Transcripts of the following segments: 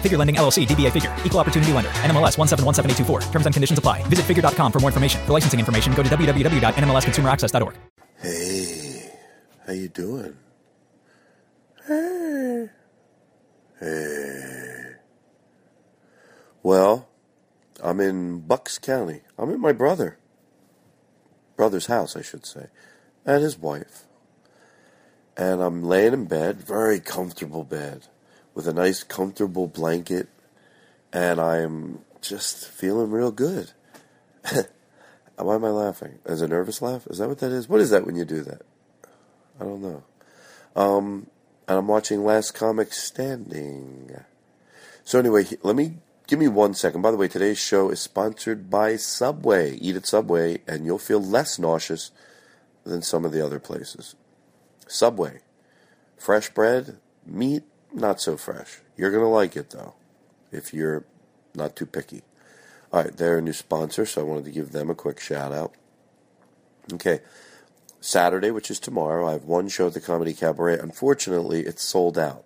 Figure Lending LLC, DBA Figure, Equal Opportunity Lender, NMLS 1717824. Terms and conditions apply. Visit figure.com for more information. For licensing information, go to www.nmlsconsumeraccess.org. Hey, how you doing? Hey. Hey. Well, I'm in Bucks County. I'm at my brother. Brother's house, I should say. And his wife. And I'm laying in bed, very comfortable bed, with a nice comfortable blanket, and I'm just feeling real good. Why am I laughing? As a nervous laugh? Is that what that is? What is that when you do that? I don't know. Um, and I'm watching Last Comic Standing. So anyway, let me give me one second. By the way, today's show is sponsored by Subway. Eat at Subway, and you'll feel less nauseous than some of the other places. Subway, fresh bread, meat, not so fresh. You're gonna like it though, if you're not too picky. All right, they're a new sponsor, so I wanted to give them a quick shout out. Okay, Saturday, which is tomorrow, I have one show at the Comedy Cabaret. Unfortunately, it's sold out.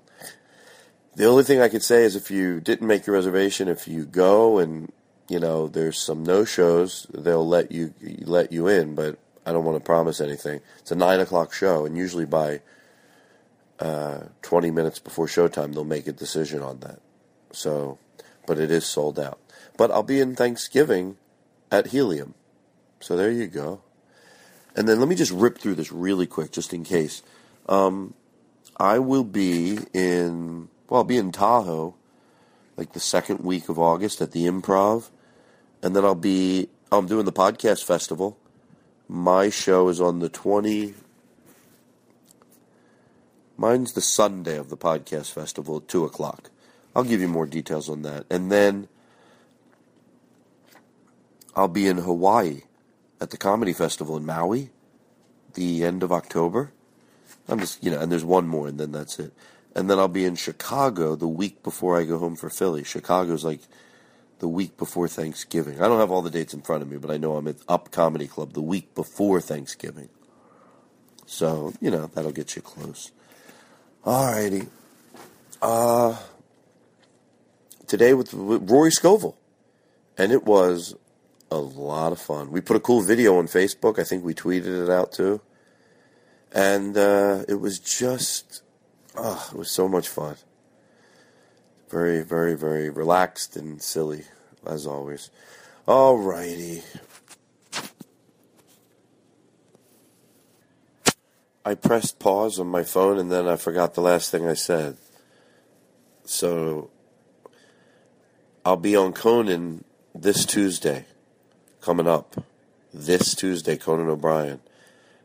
The only thing I could say is if you didn't make your reservation, if you go and you know there's some no shows, they'll let you let you in, but I don't want to promise anything. It's a nine o'clock show, and usually by uh, 20 minutes before showtime, they'll make a decision on that. So, but it is sold out. But I'll be in Thanksgiving at Helium. So there you go. And then let me just rip through this really quick, just in case. Um, I will be in, well, I'll be in Tahoe, like the second week of August at the Improv. And then I'll be, I'm doing the podcast festival. My show is on the 20, mine's the Sunday of the podcast festival at 2 o'clock. I'll give you more details on that. And then I'll be in Hawaii at the comedy festival in Maui the end of October. I'm just, you know, and there's one more, and then that's it. And then I'll be in Chicago the week before I go home for Philly. Chicago's like the week before Thanksgiving. I don't have all the dates in front of me, but I know I'm at Up Comedy Club the week before Thanksgiving. So, you know, that'll get you close. Alrighty. Uh, today with, with Rory Scovel. And it was a lot of fun. We put a cool video on Facebook. I think we tweeted it out too. And uh, it was just, oh, it was so much fun. Very, very, very relaxed and silly, as always. All I pressed pause on my phone and then I forgot the last thing I said. So I'll be on Conan this Tuesday coming up this Tuesday, Conan O'Brien.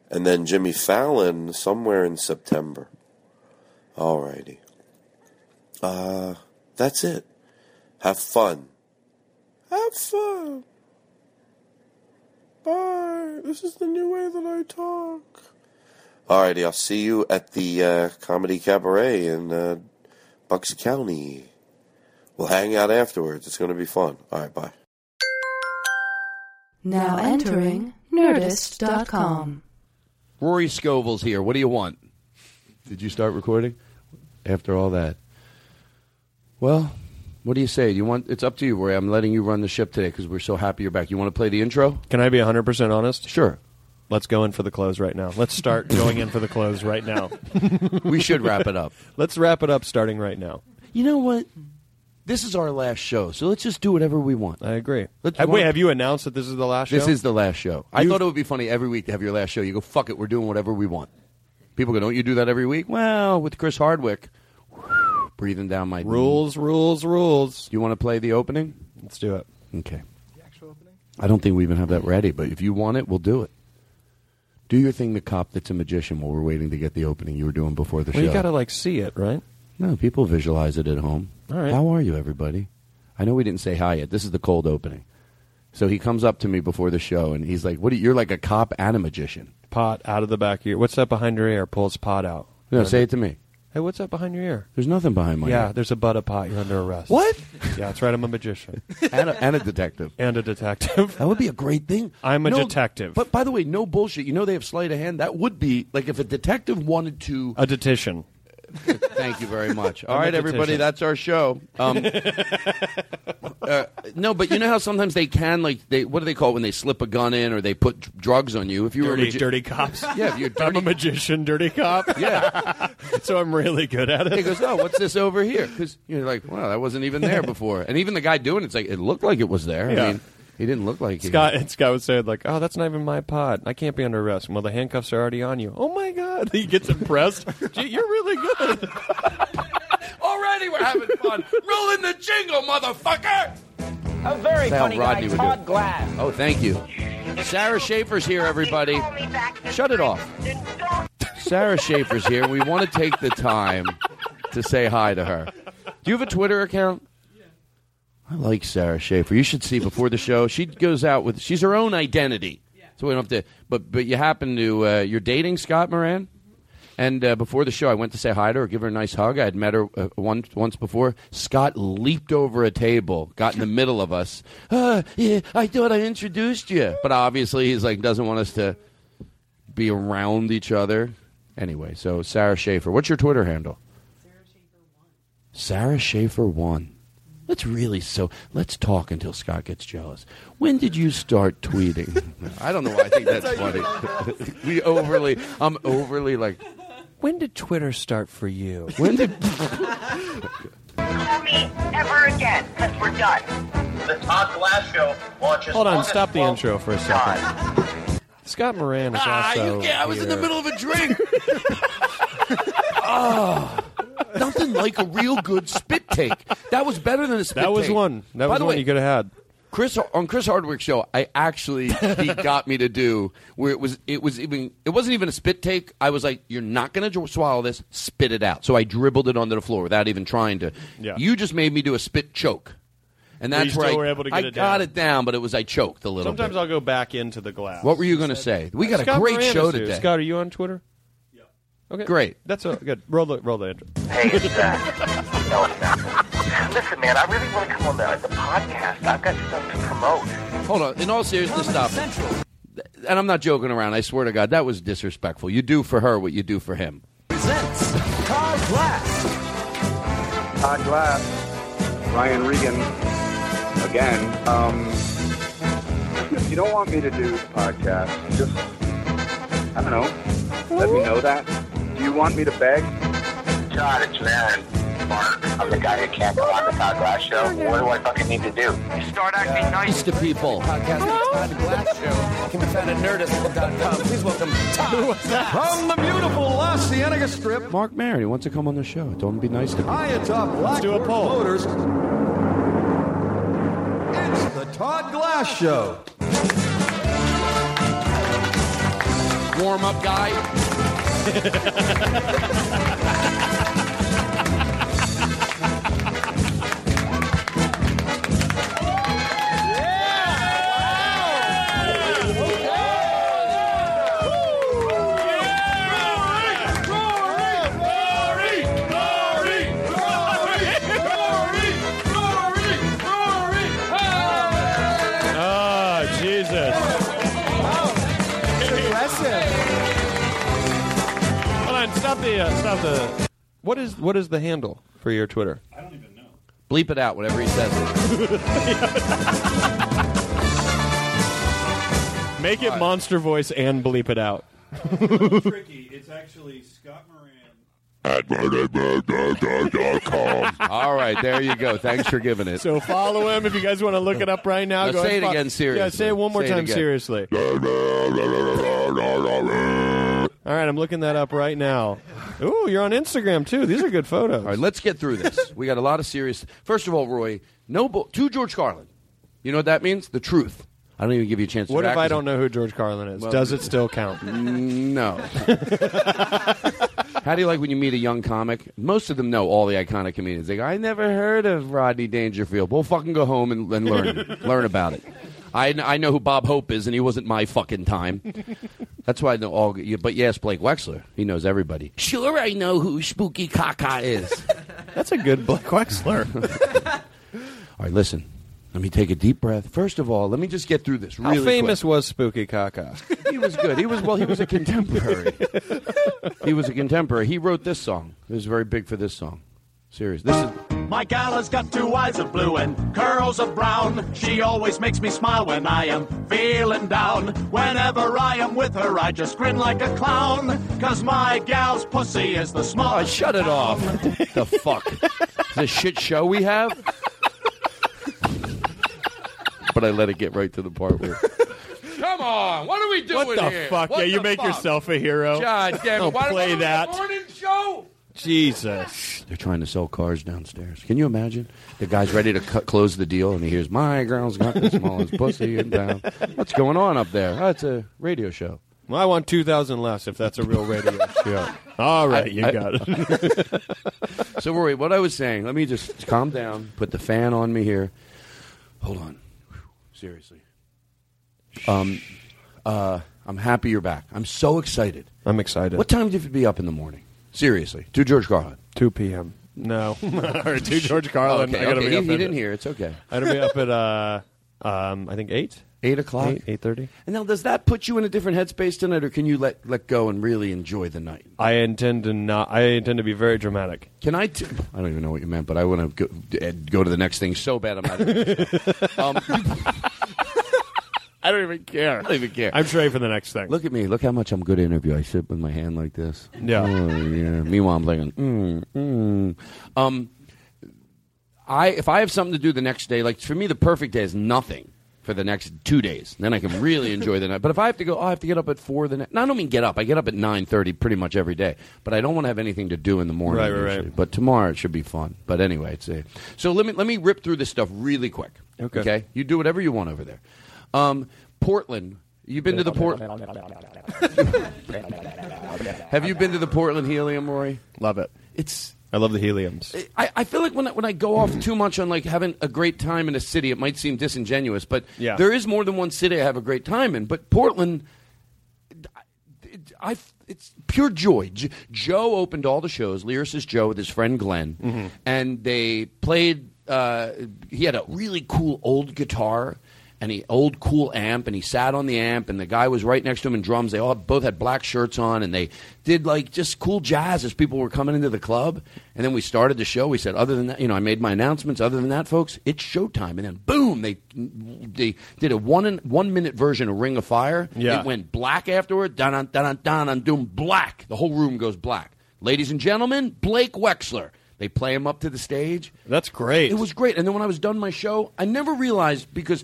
And then Jimmy Fallon somewhere in September. Alrighty. Uh, that's it. Have fun. Have fun. Bye. This is the new way that I talk. Alrighty, I'll see you at the uh, Comedy Cabaret in uh, Bucks County. We'll hang out afterwards. It's going to be fun. All right, bye. Now entering Nerdist.com. Rory Scovel's here. What do you want? Did you start recording after all that? Well, what do you say? Do you want? It's up to you, Rory. I'm letting you run the ship today because we're so happy you're back. You want to play the intro? Can I be 100% honest? Sure. Let's go in for the close right now. Let's start going in for the close right now. We should wrap it up. Let's wrap it up starting right now. You know what? This is our last show, so let's just do whatever we want. I agree. Let's- Have- wait, have you announced that this is the last show? This is the last show. I You- thought it would be funny every week to have your last show. You go, fuck it, we're doing whatever we want. People go, don't you do that every week? Well, with Chris Hardwick, breathing down my rules, rules, rules. You want to play the opening? Let's do it. Okay. The actual opening? I don't think we even have that ready, but if you want it, we'll do it. Do your thing, the cop that's a magician, while we're waiting to get the opening you were doing before the Well, show. you got to like see it, right? No, people visualize it at home. All right. How are you, everybody? I know we didn't say hi yet. This is the cold opening. So he comes up to me before the show, and he's like, "What? Are, you're like a cop and a magician." Pot out of the back of your. What's that behind your ear? Pulls pot out. No, say it to me. Hey, what's that behind your ear? There's nothing behind my ear. yeah, ear. there's a butt of pot. You're under arrest. What? Yeah, that's right. I'm a magician and, a, and a detective. and a detective. That would be a great thing. I'm a No, detective. But by the way, no bullshit. You know they have sleight of hand. That would be like if a detective wanted to. a detition. Thank you very much. All right, everybody, that's our show. Um, uh, no, but you know how sometimes they can like they what do they call it when they slip a gun in or they put d- drugs on you? If you were a Dirty, magi- dirty cops. yeah, if you're I'm a magician, dirty cop. yeah. so I'm really good at it. He it. goes, oh, what's this over here? Because you're like, wow, that wasn't even there before. And even the guy doing it's like it looked like it was there. Yeah. I mean, he didn't look like it. Scott and Scott would say like, "Oh, that's not even my pod. I can't be under arrest." Well, the handcuffs are already on you. Oh my god, he gets impressed. Gee, you're really good. Already, we're having fun. Rolling the jingle, motherfucker. A very That's how funny Rodney guy, would do Todd it. Glass. Oh, thank you. Sarah Schaefer's here, everybody. Shut it off. Sarah Schaefer's here. We want to take the time to say hi to her. Do you have a Twitter account? I like Sarah Schaefer. You should see before the show. She goes out with she's her own identity. So we don't have to. But but you happen to uh, you're dating Scott Moran, and uh, before the show, I went to say hi to her, give her a nice hug. I had met her uh, once once before. Scott leaped over a table, got in the middle of us. Uh, yeah, I thought I introduced you, but obviously he's like doesn't want us to be around each other. Anyway, so Sarah Schaefer, what's your Twitter handle? Sarah Schaefer one. Sarah Schaefer one. Let's really so. Let's talk until Scott gets jealous. When did you start tweeting? I don't know. why I think that's funny. we overly. I'm overly like. When did Twitter start for you? When did? call me ever again, because we're done. The Todd Glass Show launches. Hold on, August stop the 12th. intro for a second. Scott Moran is Ah, also. you can't. I was in the here. middle of a drink. oh, nothing like a real good spit take. That was better than a spit take. That was take. one. That By was the one way, you could have had. Chris on Chris Hardwick's show, I actually he got me to do where it was it was even it wasn't even a spit take. I was like, "You're not going to swallow this. Spit it out." So I dribbled it onto the floor without even trying to. Yeah. You just made me do a spit choke, and that's where I, were able to I it got down. it down, but it was I choked a little. Sometimes bit. I'll go back into the glass. What were you going to say? We got Scott a great Moran show today. Scott, are you on Twitter? Yeah. Okay. Great. That's a, good. Roll the roll the intro. Hey, it's uh, no, it's not. Listen, man, I really want to come on the, the podcast. I've got stuff to promote. Hold on. In all seriousness, stop. it. And I'm not joking around. I swear to God, that was disrespectful. You do for her what you do for him. Presents Todd Glass. Todd Glass, Ryan Regan, again. Um, if you don't want me to do this podcast, just, I don't know, let me know that. Do you want me to beg? Todd, it's Maron. Marc, I'm the guy who can't come on the Todd Glass Show. What do I fucking need to do? You Start acting nice. to people. Podcast the Todd Glass Show can be found at nerdist.com. Please welcome Todd. From the beautiful La Cienega Strip, Marc Maron, he wants to come on the show. Don't be nice to me. high atop Black do a Horse poll. Motors. It's the Todd Glass Show. Warm up guy. ハハハハ! The uh, stop the. What is what is the handle for your Twitter? I don't even know. Bleep it out whenever he says it. Make it monster voice and bleep it out. tricky. It's actually Scott Moran. All right, there you go. Thanks for giving it. So follow him if you guys want to look it up right now. Now go say ahead it again seriously. Yeah, say it one more Say time seriously. All right, I'm looking that up right now. Ooh, you're on Instagram too. These are good photos. All right, let's get through this. We got a lot of serious. First of all, Roy, no bull to George Carlin. You know what that means? The truth. I don't even give you a chance. to What if I don't know who George Carlin is? Well, Does it still count? Mm, no. How do you like when you meet a young comic? Most of them know all the iconic comedians. They go, "I never heard of Rodney Dangerfield." Well, fucking go home and, and learn learn about it. I, I know who Bob Hope is, and he wasn't my fucking time. That's why I know all. But yes, Blake Wexler, he knows everybody. Sure, I know who Spooky Kaka is. That's a good Blake Wexler. all right, listen. Let me take a deep breath. First of all, let me just get through this. How famous quick. was Spooky Kaka? He was good. He was well. He was a contemporary. he was a contemporary. He wrote this song. It was very big for this song. Serious. This is My gal has got two eyes of blue and curls of brown. She always makes me smile when I am feeling down. Whenever I am with her, I just grin like a clown. Cause my gal's pussy is the Oh, shut it off. the fuck? the shit show we have? but I let it get right to the part where. Come on, what are we doing What the here? fuck? What yeah, you make fuck? yourself a hero. God damn it! Don't Why play what are we, that. morning show? Jesus. They're trying to sell cars downstairs. Can you imagine? The guy's ready to cut, close the deal, and he hears, "My girl's got the smallest pussy in town." What's going on up there? Oh, it's a radio show. Well, I want two thousand less if that's a real radio show. All right, I- you I- got it. so, Rory, what I was saying, let me just calm down, put the fan on me here. Hold on. Seriously. Um, uh, I'm happy you're back. I'm so excited. I'm excited. What time do you have to be up in the morning? Seriously. To George Carlin. 2 p.m. No. or to George Carlin. Okay, I gotta okay. be up He- he at- didn't hear. It's okay. I gotta be up at, uh, um, I think 8? 8 o'clock? 8, 8.30. And now, does that put you in a different headspace tonight, or can you let, let go and really enjoy the night? I intend to not, I intend to be very dramatic. Can I? T- I don't even know what you meant, but I want to go, uh, go to the next thing so bad. I'm not. Even, um, I don't even care. I don't even care. I'm straight for the next thing. Look at me. Look how much I'm good interview. I sit with my hand like this. Yeah. Oh, yeah. Meanwhile, I'm like, mm, mm. Um, I if I have something to do the next day, like for me, the perfect day is nothing for the next two days. Then I can really enjoy the night. But if I have to go, oh, I have to get up at four the next. No, I don't mean get up. I get up at nine thirty pretty much every day. But I don't want to have anything to do in the morning. Right, right, right. But tomorrow it should be fun. But anyway, it's a, so let me let me rip through this stuff really quick. Okay. Okay. You do whatever you want over there. Um, Portland. You've been to the Portland. Have you been to the Portland Helium, Roy? Love it. It's. I love the heliums. I, I feel like when I, when I go off too much on like having a great time in a city, it might seem disingenuous, but Yeah. there is more than one city I have a great time in. But Portland, I, it's pure joy. J- Joe opened all the shows, lyricist Joe with his friend Glenn, Mm-hmm. and they played. Uh, he had a really cool old guitar and he old cool amp, and he sat on the amp, and the guy was right next to him in drums. They all both had black shirts on, and they did like just cool jazz as people were coming into the club. And then we started the show. We said, other than that, you know, I made my announcements. Other than that, folks, it's showtime. And then boom, they they did a one in, one minute version of Ring of Fire. Yeah. It went black afterward. Dun dun dun dun dun doom black. The whole room goes black. Ladies and gentlemen, Blake Wexler. They play him up to the stage. That's great. It was great. And then when I was done my show, I never realized because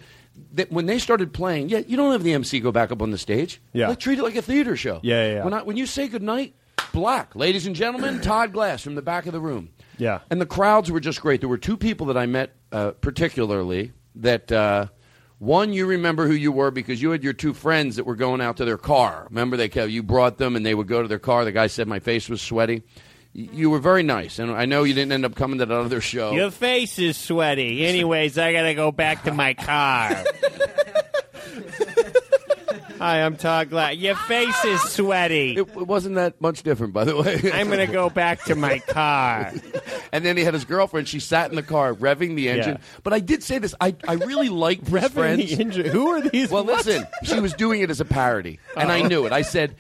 that when they started playing, yeah, you don't have the MC go back up on the stage. Yeah. Like, treat it like a theater show. Yeah, yeah, yeah. When, I, when you say goodnight, black. Ladies and gentlemen, Todd Glass from the back of the room. Yeah. And the crowds were just great. There were two people that I met uh, particularly that. Uh, one, you remember who you were because you had your two friends that were going out to their car. Remember, they you brought them and they would go to their car. The guy said my face was sweaty. Y- You were very nice, and I know you didn't end up coming to that other show. Your face is sweaty. Anyways, I gotta go back to my car. Hi, I'm Todd Glass. Your face is sweaty. It, it wasn't that much different, by the way. I'm going to go back to my car. and then he had his girlfriend. She sat in the car revving the engine. Yeah. But I did say this. I, I really liked his Revving friends. the engine. Who are these? Well, what? listen. She was doing it as a parody, and I Oh. knew it. I said,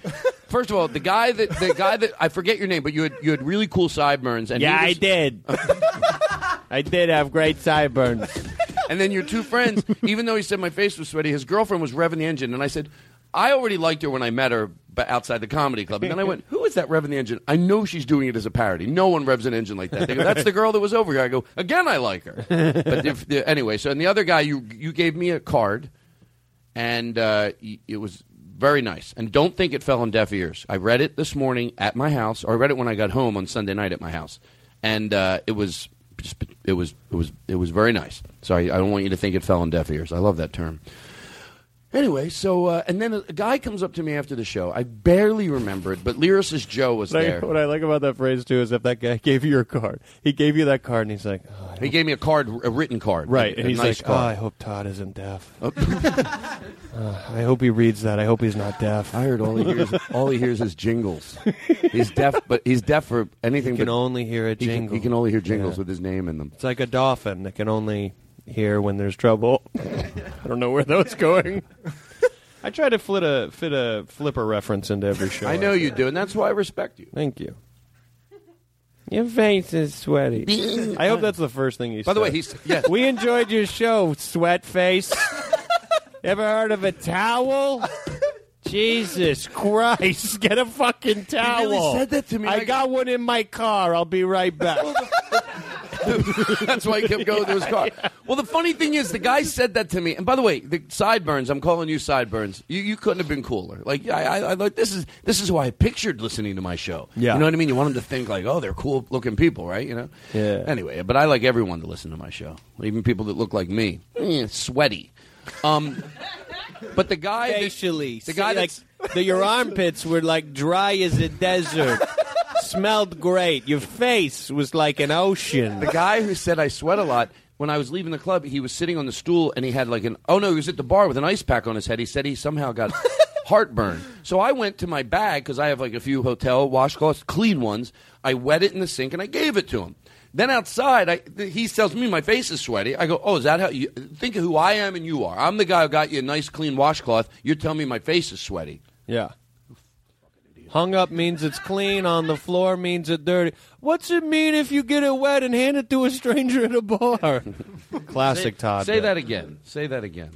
first of all, the guy that the guy that I forget your name, but you had you had really cool sideburns. And Yeah, I did. I did have great sideburns. And then your two friends, even though he said my face was sweaty, his girlfriend was revving the engine. And I said, I already liked her when I met her outside the comedy club. And then I went, Who is that revving the engine? I know she's doing it as a parody. No one revs an engine like that. They go, That's the girl that was over here. I go, Again, I like her. But if, anyway, so and the other guy, you you gave me a card, and uh, it was very nice. And don't think it fell on deaf ears. I read it this morning at my house, or I read it when I got home on Sunday night at my house, and uh, it was it was it was it was very nice. Sorry, I don't want you to think it fell on deaf ears. I love that term. Anyway, so uh, and then a, guy comes up to me after the show. I barely remember it, but Lyricist Joe was Like, there. what I like about that phrase too is if that guy gave you your card, he gave you that card, and he's like, oh, He gave me a card, a written card, right, a, and he's nice like, oh. I hope Todd isn't deaf. Uh, I hope he reads that. I hope he's not deaf. I heard all he hears, all he hears is jingles. He's deaf, but he's deaf for anything. He can but only hear a he can- jingle. He can, only hear jingles Yeah. with his name in them. It's like a dolphin that can only hear when there's trouble. I don't know where that was going. I try to fit a fit a flipper reference into every show. I know you do, and that's why I respect you. Thank you. Your face is sweaty. I hope that's the first thing you By the way, he's yes. We enjoyed your show, sweat face. Ever heard of a towel? Jesus Christ! Get a fucking towel. really said that to me. I I- got one in my car. I'll be right back. That's why he kept going to his car. Well, the funny thing is, the guy said that to me. And by the way, the sideburns. I'm calling you sideburns. You, you couldn't have been cooler. Like I, I, I like this is this is who I pictured listening to my show. Yeah. you know what I mean. You want them to think like, oh, they're cool looking people, right? You know. Yeah. Anyway, but I like everyone to listen to my show, even people that look like me. Eh, sweaty. Um, but the guy, that- Facially, the guy like that's the, your armpits were like dry as a desert. Smelled great. Your face was like an ocean. The guy who said I sweat a lot, when I was leaving the club, he was sitting on the stool and he had like an oh no, he was at the bar with an ice pack on his head. He said he somehow got heartburn. So I went to my bag because I have like a few hotel washcloths, clean ones. I wet it in the sink and I gave it to him. Then outside, I, th- he tells me my face is sweaty. I go, oh, is that how you think of who I am and you are? I'm the guy who got you a nice clean washcloth. You're telling me my face is sweaty. Yeah. Hung up means it's clean. On the floor means it's dirty. What's it mean if you get it wet and hand it to a stranger at a bar? Classic say, Todd. Say there. that again. Say that again.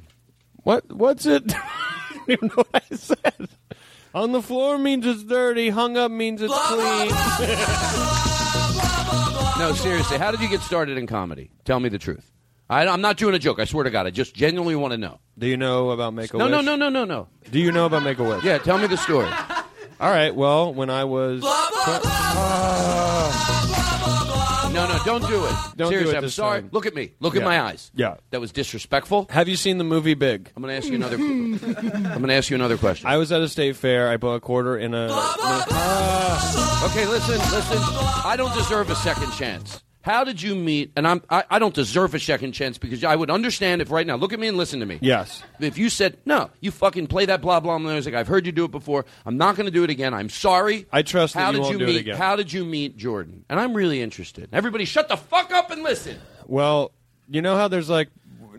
What? What's it? I don't even know what I said. On the floor means it's dirty. Hung up means it's clean. No, seriously, how did you get started in comedy? Tell me the truth. I, I'm not doing a joke. I swear to God. I just genuinely want to know. Do you know about Make a Wish? No, no, no, no, no, no. Do you know about Make a Wish? Yeah, tell me the story. All right. Well, when I was. No, no, don't do it. Don't do seriously, it I'm this sorry. time. Look at me. Look Yeah. at my eyes. Yeah. That was disrespectful. Have you seen the movie Big? I'm going to ask you another. I'm going to ask you another question. I was at a state fair. I bought a quarter in a. Okay, listen, listen. I don't deserve a second chance. How did you meet? And I'm, I, I don't deserve a second chance because I would understand if right now, look at me and listen to me. Yes. If you said, no, you fucking play that blah blah blah music, I've heard you do it before. I'm not going to do it again. I'm sorry. I trust that how you did won't you do it meet? again. How did you meet Jordan? And I'm really interested. Everybody, shut the fuck up and listen. Well, you know how there's like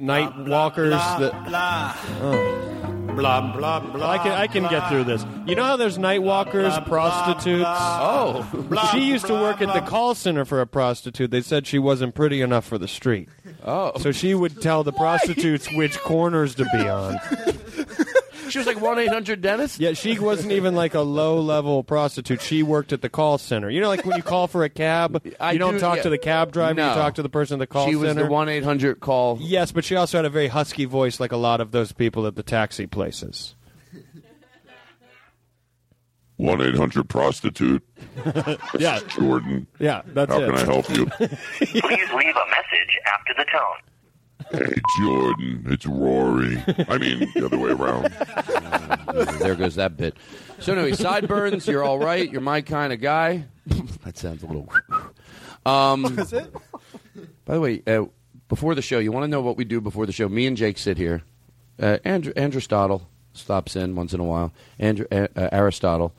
night walkers that. Oh. Blah blah blah. I can I can get through this. You know how there's night walkers, prostitutes. Oh, she used to work at the call center for a prostitute. They said she wasn't pretty enough for the street. Oh, so she would tell the prostitutes which corners to be on. She was like one eight hundred dentist. Yeah, she wasn't even like a low level prostitute. She worked at the call center. You know, like when you call for a cab, I you don't do- talk yeah. to the cab driver. No. You talk to the person at the call she was center. the one eight hundred call. Yes, but she also had a very husky voice, like a lot of those people at the taxi places. One eight hundred prostitute. Yeah. Jordan. Yeah, that's How it. can I help you? Please leave a message after the tone. Hey, Jordan, it's Rory. I mean, the other way around. there goes that bit. So anyway, sideburns. You're all right. You're my kind of guy. that sounds a little. Um, That's it? By the way, uh, before the show, you want to know what we do before the show? Me and Jake sit here. Uh, Andrew, Andrew Stottle, stops in once in a while. Andrew uh, uh, Aristotle,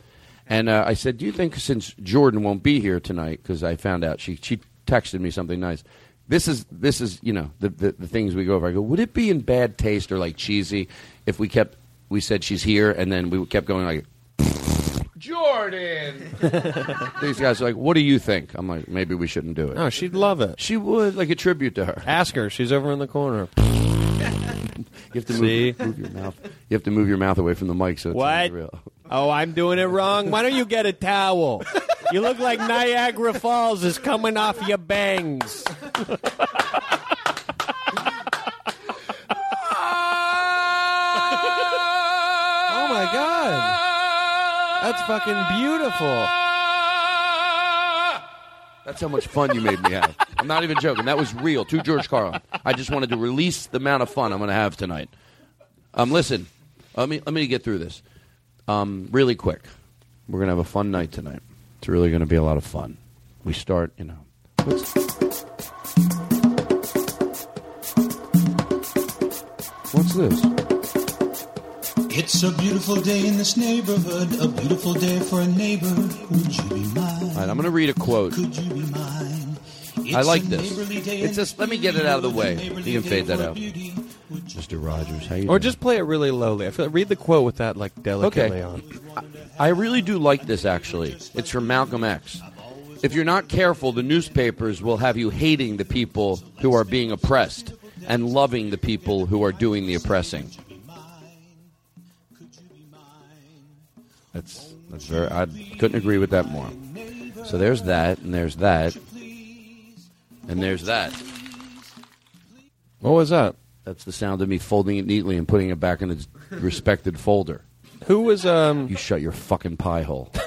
and uh, I said, "Do you think since Jordan won't be here tonight because I found out she she texted me something nice." This is this is you know the, the the things we go over. I go, would it be in bad taste or like cheesy if we kept we said she's here and then we kept going like Jordan. These guys are like, "What do you think?" I'm like, "Maybe we shouldn't do it." No, she'd love it. She would like a tribute to her. Ask her. She's over in the corner. You have to See? move, move your mouth. You have to move your mouth away from the mic so it's What? real. Oh, I'm doing it wrong. Why don't you get a towel? You look like Niagara Falls is coming off your bangs. oh my god. That's fucking beautiful. That's how much fun you made me have. I'm not even joking. That was real. To George Carlin. I just wanted to release the amount of fun I'm going to have tonight. Um, listen, let me let me get through this. Um, really quick. We're going to have a fun night tonight. It's really going to be a lot of fun. We start, you know. What's, what's this? It's a beautiful day in this neighborhood, a beautiful day for a neighbor. Would you be mine? All right, I'm going to read a quote. Could you be mine? I like a this. neighborly day It's just let me get it out of the way. You can fade that out. Mr. Rogers, how you Or doing? just play it really lowly. I feel read the quote with that like delicately Okay. on. I really do like this, actually. It's from Malcolm X. If you're not careful, the newspapers will have you hating the people who are being oppressed and loving the people who are doing the oppressing. That's that's very. I couldn't agree with that more. So there's that, and there's that, and there's that. What was that? That's the sound of me folding it neatly and putting it back in its respected folder. Who was um? You shut your fucking pie hole.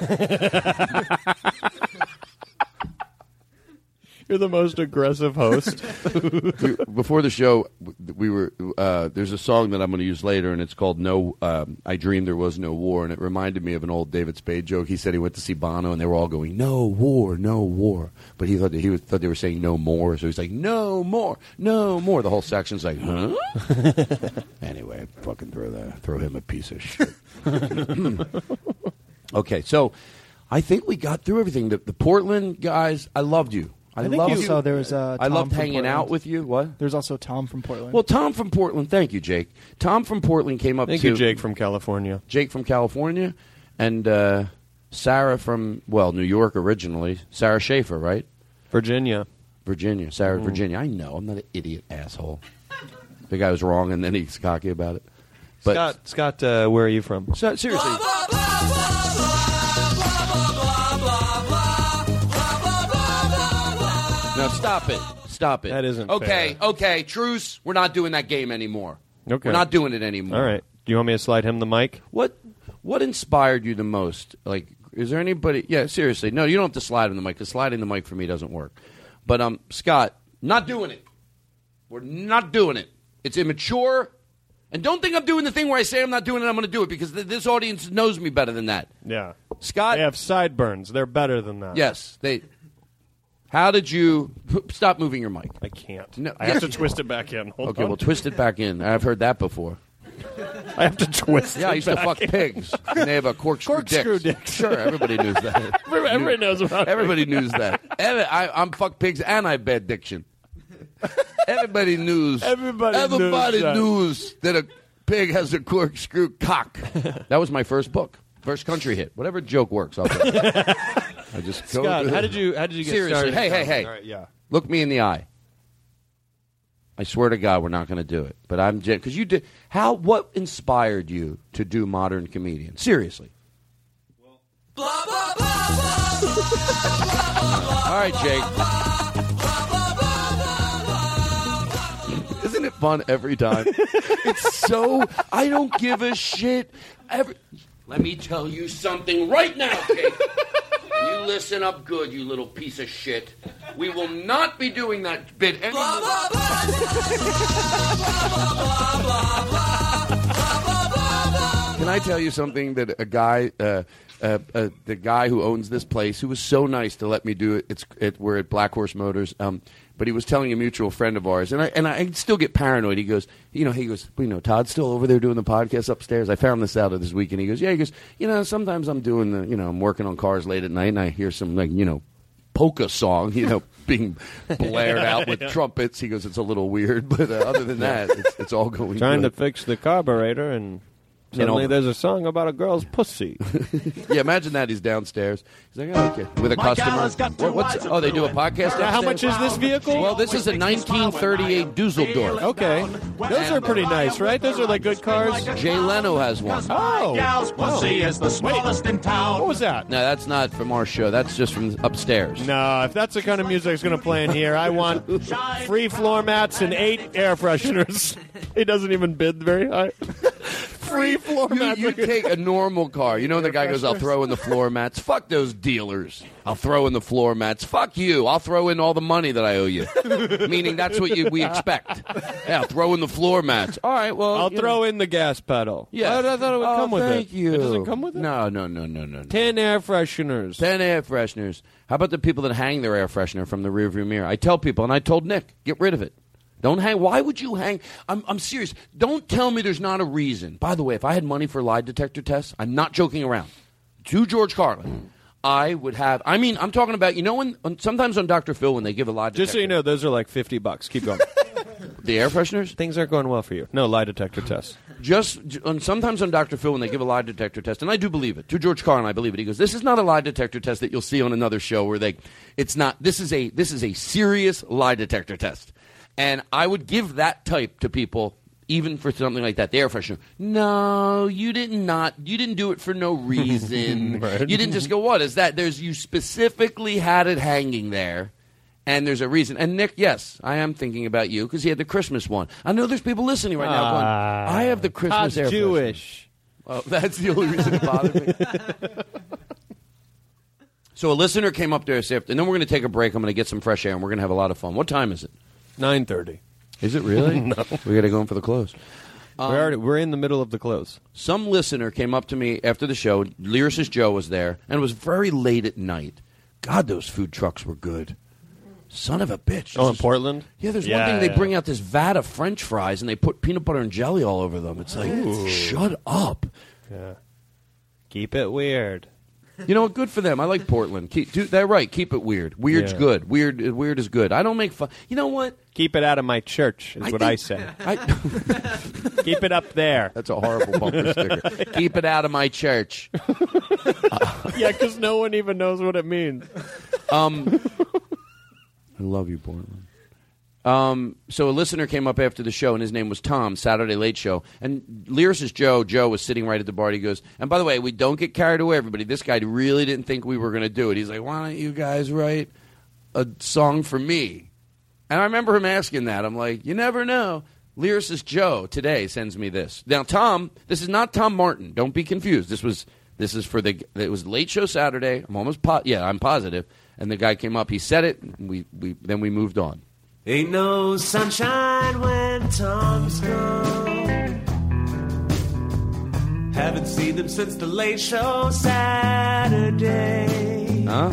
You're the most aggressive host. We- before the show, we were. Uh, there's a song that I'm going to use later, and it's called "No." Um, I dreamed there was no war, and it reminded me of an old David Spade joke. He said he went to see Bono, and they were all going, "No war, no war," but he thought that he was, thought they were saying "no more," so he's like, "No more, no more." The whole section's like, "Huh?" anyway, fucking throw that, throw him a piece of shit. okay, so I think we got through everything. The, the Portland guys, I loved you. I, I think loved also there was, uh, I Tom loved hanging Portland. out with you. What? There's also Tom from Portland. Well, Tom from Portland. Thank you, Jake. Tom from Portland came up. Thank to, you, Jake from California. Jake from California, and uh, Sarah from well, New York originally. Sarah Schaefer, right? Virginia. Virginia. Sarah, Mm. Virginia. I know. I'm not an idiot asshole. The guy was wrong, and then he's cocky about it. But Scott, Scott, uh, where are you from? So, seriously. Stop it. Stop it. That isn't okay. Okay, truce. We're not doing that game anymore. Okay. We're not doing it anymore. All right. Do you want me to slide him the mic? What What inspired you the most? Like, is there anybody? Yeah, seriously. No, you don't have to slide him the mic because sliding the mic for me doesn't work. But um, Scott, not doing it. We're not doing it. It's immature. And don't think I'm doing the thing where I say I'm not doing it. I'm going to do it because th- this audience knows me better than that. Yeah. Scott, They have sideburns. They're better than that. Yes, they. How did you stop moving your mic? I can't. No, I have to twist it back in. Hold okay, on. well, twist it back in. I've heard that before. I have to twist Yeah, I used to fuck in. pigs. And they have a corkscrew, Corkscrew dick. Sure, everybody knows that. Everybody knows about. Everybody knows that. I, I'm fuck pigs and I have bad diction. Everybody knows. Everybody knows Everybody that. knows that a pig has a corkscrew cock. That was my first book, first country hit. Whatever joke works. I'll. I just go Scott, how did you how did you get Seriously, started? hey, hey, hey. All right, yeah. Look me in the eye. I swear to God, we're not going to do it. But I'm because you did. How? What inspired you to do modern comedian? Seriously. All right, Jake. Isn't it fun every time? it's so. I don't give a shit. Every. Let me tell you something right now, Kate. You listen up good, you little piece of shit. We will not be doing that bit anymore. Can I tell you something that a guy, uh, uh, uh, the guy who owns this place, who was so nice to let me do it. It's it, we're at Black Horse Motors. Um, but he was telling a mutual friend of ours, and I and I still get paranoid. He goes, you know, he goes, you know, Todd's still over there doing the podcast upstairs. I found this out this weekend. He goes, yeah, he goes, you know, sometimes I'm doing the, you know, I'm working on cars late at night, and I hear some like, you know, polka song, you know, being blared out with Yeah. trumpets. He goes, it's a little weird, but uh, other than that, it's, it's all going Trying good. to fix the carburetor, and You know- there's a song about a girl's pussy. yeah, imagine that. He's downstairs. He's like, oh, okay, with a My customer. has got two What- what's, oh, they do a podcast. Now, how much is this vehicle? Well, this is a 1938 Dusseldorf. Okay, those are pretty nice, right? Those are like good cars. Jay Leno has one. Oh, gal's pussy oh. is the smallest in town. What was that? No, that's not from our show. That's just from upstairs. No, if that's the kind of music that's going to play in here, I want free floor mats and eight air fresheners. He doesn't even bid very high. free floor You, mats. you take a normal car. You know, when the guy goes, "I'll throw in the floor mats." Fuck those dealers. I'll throw in the floor mats. Fuck you. I'll throw in all the money that I owe you. Meaning that's what you, we expect. Yeah, I'll throw in the floor mats. All right. Well, I'll throw know. in the gas pedal. Yeah, I, I thought it would Oh, come with it. thank it. you. It doesn't come with it. No, no, no, no, no. no. Ten air fresheners. Ten air fresheners. How about the people that hang their air freshener from the rearview mirror? I tell people, and I told Nick, get rid of it. Don't hang. Why would you hang? I'm, I'm serious. Don't tell me there's not a reason. By the way, if I had money for lie detector tests, I'm not joking around. To George Carlin, I would have. I mean, I'm talking about. You know, when, when sometimes on Dr. Phil when they give a lie detector, Just so you know, those are like fifty bucks. Keep going. the air fresheners. Things aren't going well for you. No lie detector tests. just on, sometimes on Dr. Phil when they give a lie detector test, and I do believe it. To George Carlin, I believe it. He goes, "This is not a lie detector test that you'll see on another show where they, it's not. This is a this is a serious lie detector test." And I would give that type to people, even for something like that, the air freshener. No, you did not. Not you didn't do it for no reason. Right. You didn't just go. What is that? There's you specifically had it hanging there. And there's a reason. And Nick, yes, I am thinking about you because he had the Christmas one. I know there's people listening right now going, Ah, I have the Christmas air freshener." Jewish. Oh, that's the only reason it bothered me. so a listener came up there, and said, and then we're going to take a break. I'm going to get some fresh air, and we're going to have a lot of fun. What time is it? Nine thirty. Is it really? No. We got to go in for the close. Um, we're already we're in the middle of the close. Some listener came up to me after the show. Lyricist Joe was there, and it was very late at night. God, those food trucks were good. Son of a bitch. Oh, in There's- Portland. Yeah, there's Yeah, one thing. They yeah. bring out this vat of French fries, and they put peanut butter and jelly all over them. It's like, shut up. Yeah. Keep it weird. You know what? Good for them. I like Portland. Keep, do, they're right. Keep it weird. Weird's Yeah. good. Weird. Weird is good. I don't make fun. You know what? Keep it out of my church is I what think- I say. I, Keep it up there. that's a horrible bumper sticker. Keep it out of my church. yeah, because no one even knows what it means. Um, I love you, Portland. Um, so a listener came up after the show, and his name was Tom, Saturday Late Show. And lyricist Joe, Joe was sitting right at the bar. He goes, and by the way, we don't get carried away, everybody. This guy really didn't think we were going to do it. He's like, why don't you guys write a song for me? And I remember him asking that. I'm like, you never know. Lyricist Joe today sends me this. Now, Tom, this is not Tom Martin. Don't be confused. This was this is for the it was late show Saturday. I'm almost po- yeah, I'm positive. And the guy came up. He said it. We we then we moved on. Ain't no sunshine when Tom's gone. Haven't seen them since the late show Saturday. Huh?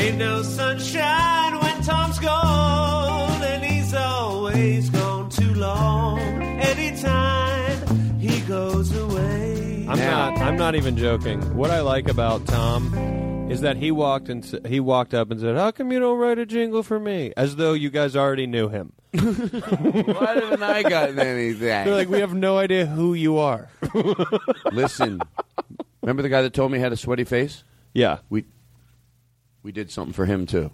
Ain't no sunshine when Tom's gone, and he's always gone too long. Anytime he goes away. I'm not. I'm not even joking. What I like about Tom is that he walked and he walked up and said, "How come you don't write a jingle for me?" As though you guys already knew him. Why haven't I gotten anything? They're like, "We have no idea who you are." Listen, remember the guy that told me he had a sweaty face? Yeah, we we did something for him too.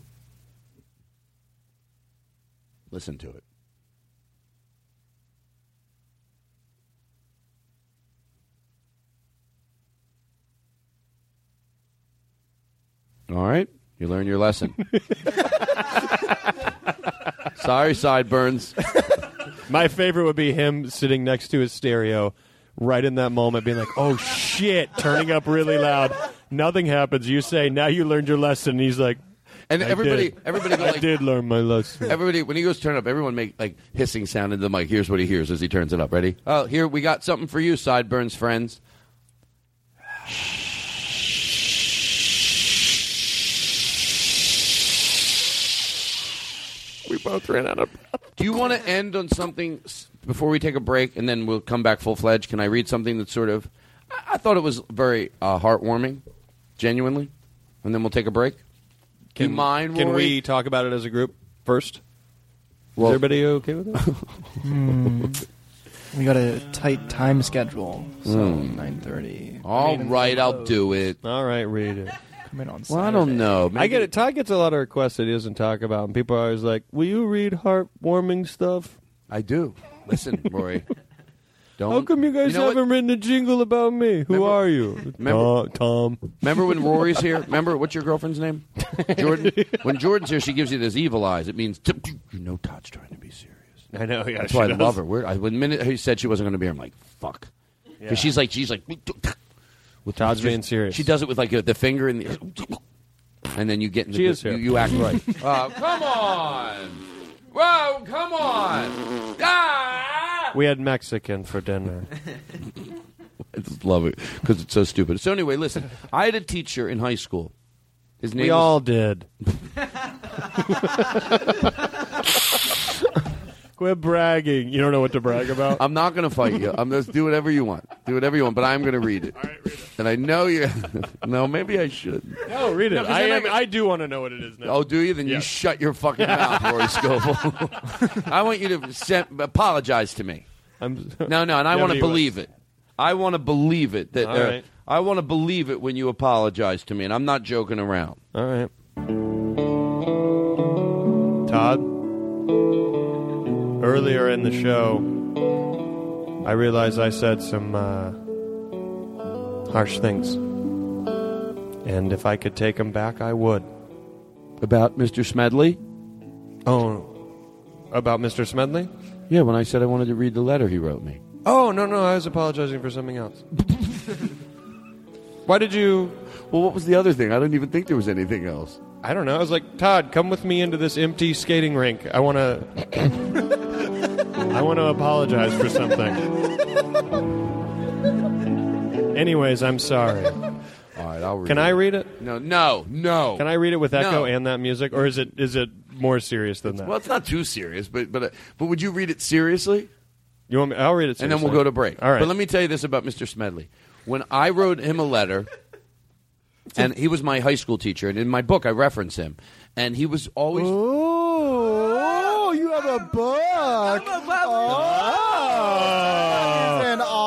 Listen to it. All right, you learn your lesson. Sorry, sideburns. My favorite would be him sitting next to his stereo, right in that moment, being like, "Oh shit!" turning up really loud. Nothing happens. You say, "Now you learned your lesson." And he's like, And "I everybody- did. everybody go I did learn my lesson." Everybody, when he goes turn up, everyone make like hissing sound into the mic. Here's what he hears as he turns it up. Ready? Oh, here we got something for you, sideburns friends. Both ran out of breath. Do you want to end on something s- before we take a break, and then we'll come back full fledged? Can I read something that's sort of? I, I thought it was very uh, heartwarming, genuinely, and then we'll take a break. Do you mind? Can Rory? we talk about it as a group first? Well- Is everybody okay with that? Hmm. We got a tight time schedule, so Hmm. nine thirty. All right, I'll do it. All right, read it. Come in on. Well, I don't know. I get it. Todd gets a lot of requests that he doesn't talk about, and people are always like, "Will you read heartwarming stuff?" I do. Listen, Rory. Don't. How come you guys You know haven't written a jingle about me? Who are you? Remember- Tom. Remember when Rory's here? Remember what's your girlfriend's name? Jordan. When Jordan's here, she gives you those evil eyes. It means you know Todd's trying to be serious. I know. Yeah, That's she why I does. love her. We're, I, when minute he said she wasn't going to be here, I'm like, fuck. Because Yeah. she's like, she's like, with Todd's just- being serious. She does it with like the finger in the, and then you get in the, She is you, here. you act right. uh, come on, whoa, come on. Ah! We had Mexican for dinner. I just love it because it's so stupid. So anyway, listen, I had a teacher in high school. His name we was- all did. Quit bragging. You don't know what to brag about. I'm not going to fight you. I'm just do whatever you want. Do whatever you want, but I'm going to read it. And I know you. no, maybe I should. No, read it. No, 'cause I, then I am, go- I do want to know what it is now. Oh, do you? Then you shut your fucking mouth, Rory Scovel. I want you to send, apologize to me. I'm, No, no, and I Yeah, want but to he believe it. I want to believe it. That All uh, right. I want to believe it when you apologize to me, and I'm not joking around. All right. Todd, earlier in the show, I realized I said some uh, harsh things. And if I could take them back, I would. About Mr. Smedley? Oh, about Mr. Smedley? Yeah, when I said I wanted to read the letter he wrote me. Oh, no, no, I was apologizing for something else. Why did you. Well, what was the other thing? I didn't even think there was anything else. I don't know. I was like, Todd, come with me into this empty skating rink. I want to. I want to apologize for something. Anyways, I'm sorry. All right, I'll read Can it. I read it? No, no, no. Can I read it with echo No. and that music, or is it is it more serious than that? Well, it's not too serious, but but uh, but would you read it seriously? You want me? I'll read it, and then we'll go to break. All right. But let me tell you this about Mr. Smedley. When I wrote him a letter, and he was my high school teacher, and in my book I reference him, and he was always. Oh, you have a book. Oh.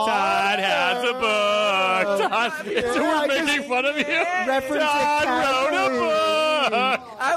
Todd has a book. Todd, so we're making fun of you. Reference Todd wrote a book. I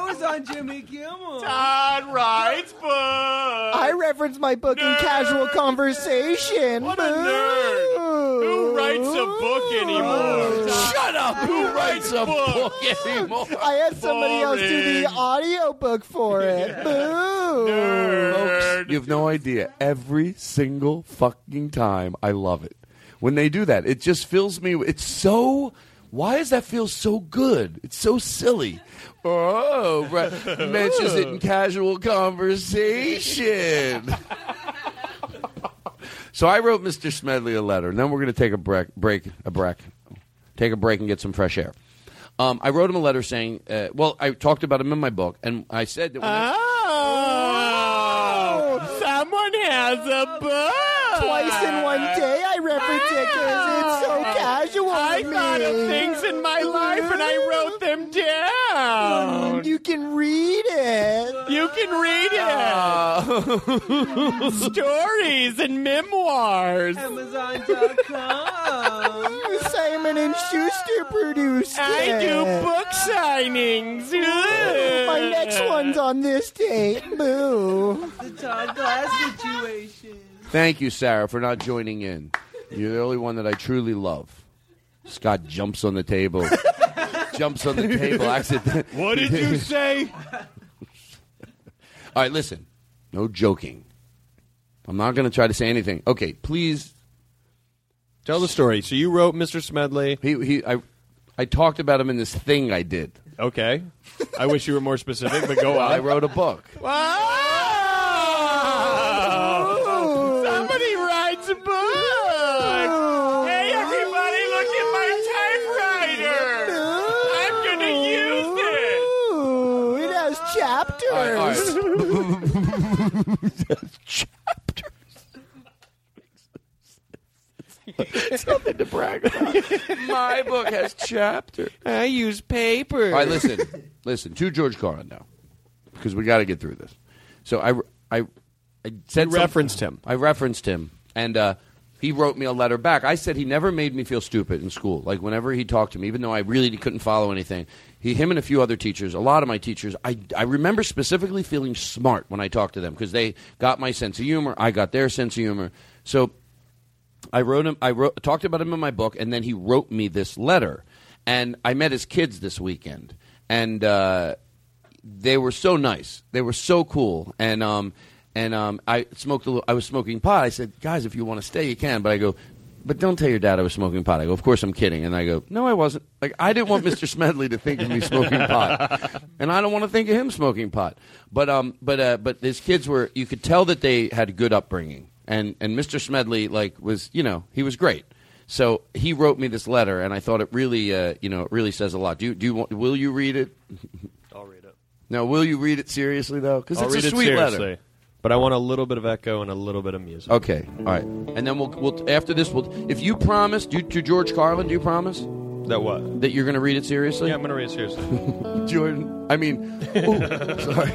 was on Jimmy Kimmel. Todd writes books. I reference my book in casual conversation. What a nerd. Who writes a book anymore? Shut up! Who writes a book anymore? I had somebody else do the audio book for it. Boo! Folks, you have no idea. Every single fucking time, I love it. When they do that, it just fills me. It's so. Why does that feel so good? It's so silly. Oh, right. mentions it in casual conversation. so I wrote Mr. Smedley a letter, and then we're going to take a break, break, a break, take a break, and get some fresh air. Um, I wrote him a letter saying, uh, well, I talked about him in my book, and I said that when I- Oh, someone has a book. Twice in one ah. day, I reference it because it's so ah. casual. I to thought of things in my life and I wrote them down. You can read it. You can read it. Ah. Stories and memoirs. Amazon.com. Simon and Schuster produced I it. do book signings. My next one's on this date. Boo. The Todd Glass situation. Thank you, Sarah, for not joining in. You're the only one that I truly love. Scott jumps on the table. jumps on the table. Accident. What did you say? All right, listen. No joking. I'm not going to try to say anything. Okay, please. Tell the story. So you wrote Mr. Smedley. He, he, I, I talked about him in this thing I did. Okay. I wish you were more specific, but go on. I wrote a book. Wow! Something to brag about. My book has chapters. I use paper. All right, listen, listen to George Carlin now, because we got to get through this. So I, I, I said You some- referenced him. I referenced him, and uh, he wrote me a letter back. I said he never made me feel stupid in school. Like whenever he talked to me, even though I really couldn't follow anything, he, him, and a few other teachers, a lot of my teachers, I, I remember specifically feeling smart when I talked to them because they got my sense of humor. I got their sense of humor. So I wrote him. I wrote talked about him in my book, and then he wrote me this letter. And I met his kids this weekend, and uh, they were so nice. They were so cool, and um, and um, I smoked. A little, I was smoking pot. I said, guys, if you want to stay, you can. But I go. But don't tell your dad I was smoking pot. I go, of course I'm kidding. And I go, no, I wasn't. Like I didn't want Mr. Smedley to think of me smoking pot, and I don't want to think of him smoking pot. But um, but uh, but his kids were. You could tell that they had good upbringing, and and Mr. Smedley like was you know he was great. So he wrote me this letter, and I thought it really uh, you know it really says a lot. Do you, do you want? Will you read it? I'll read it. Now, will you read it seriously though? Because it's read a it sweet seriously. letter. But I want a little bit of echo and a little bit of music. Okay, all right, and then we'll we'll after this we'll if you promise do, to George Carlin, do you promise that what that you're going to read it seriously? Yeah, I'm going to read it seriously. Jordan. I mean, ooh, sorry,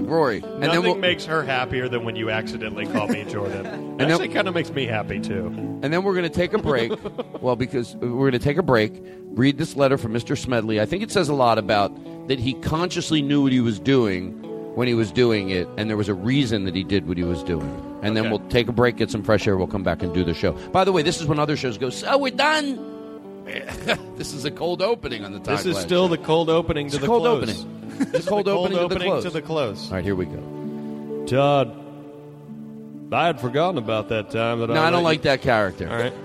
Rory, and Nothing then we'll makes her happier than when you accidentally call me Jordan. And actually kind of makes me happy too. and then we're going to take a break. well, because uh, we're going to take a break, read this letter from Mr. Smedley. I think it says a lot about that he consciously knew what he was doing when he was doing it, and there was a reason that he did what he was doing. And then we'll take a break, get some fresh air. We'll come back and do the show. By the way, this is when other shows go. So we're done. this is a cold opening on the Todd This is still Show. the cold opening to It's the cold close. opening. This cold the opening to the opening close. to the close. All right, here we go. Todd, I had forgotten about that time that No, I I don't like you- that character. All right.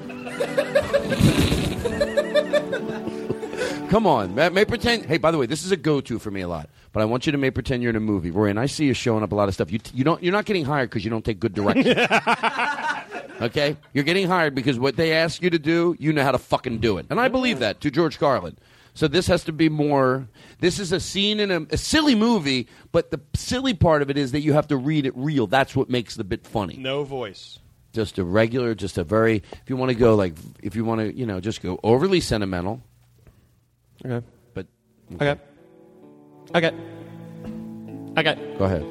Come on, may, may pretend. Hey, by the way, this is a go-to for me a lot. But I want you to may pretend you're in a movie, Roy, and I see you showing up a lot of stuff. You you don't you're not getting hired because you don't take good direction. okay, you're getting hired because what they ask you to do, you know how to fucking do it, and I believe that to George Carlin. So this has to be more. This is a scene in a, a silly movie, but the silly part of it is that you have to read it real. That's what makes the bit funny No voice. just a regular, just a very. If you want to go like, if you want to, you know, just go overly sentimental. Okay. But Okay. Okay. Okay. Okay. Go ahead.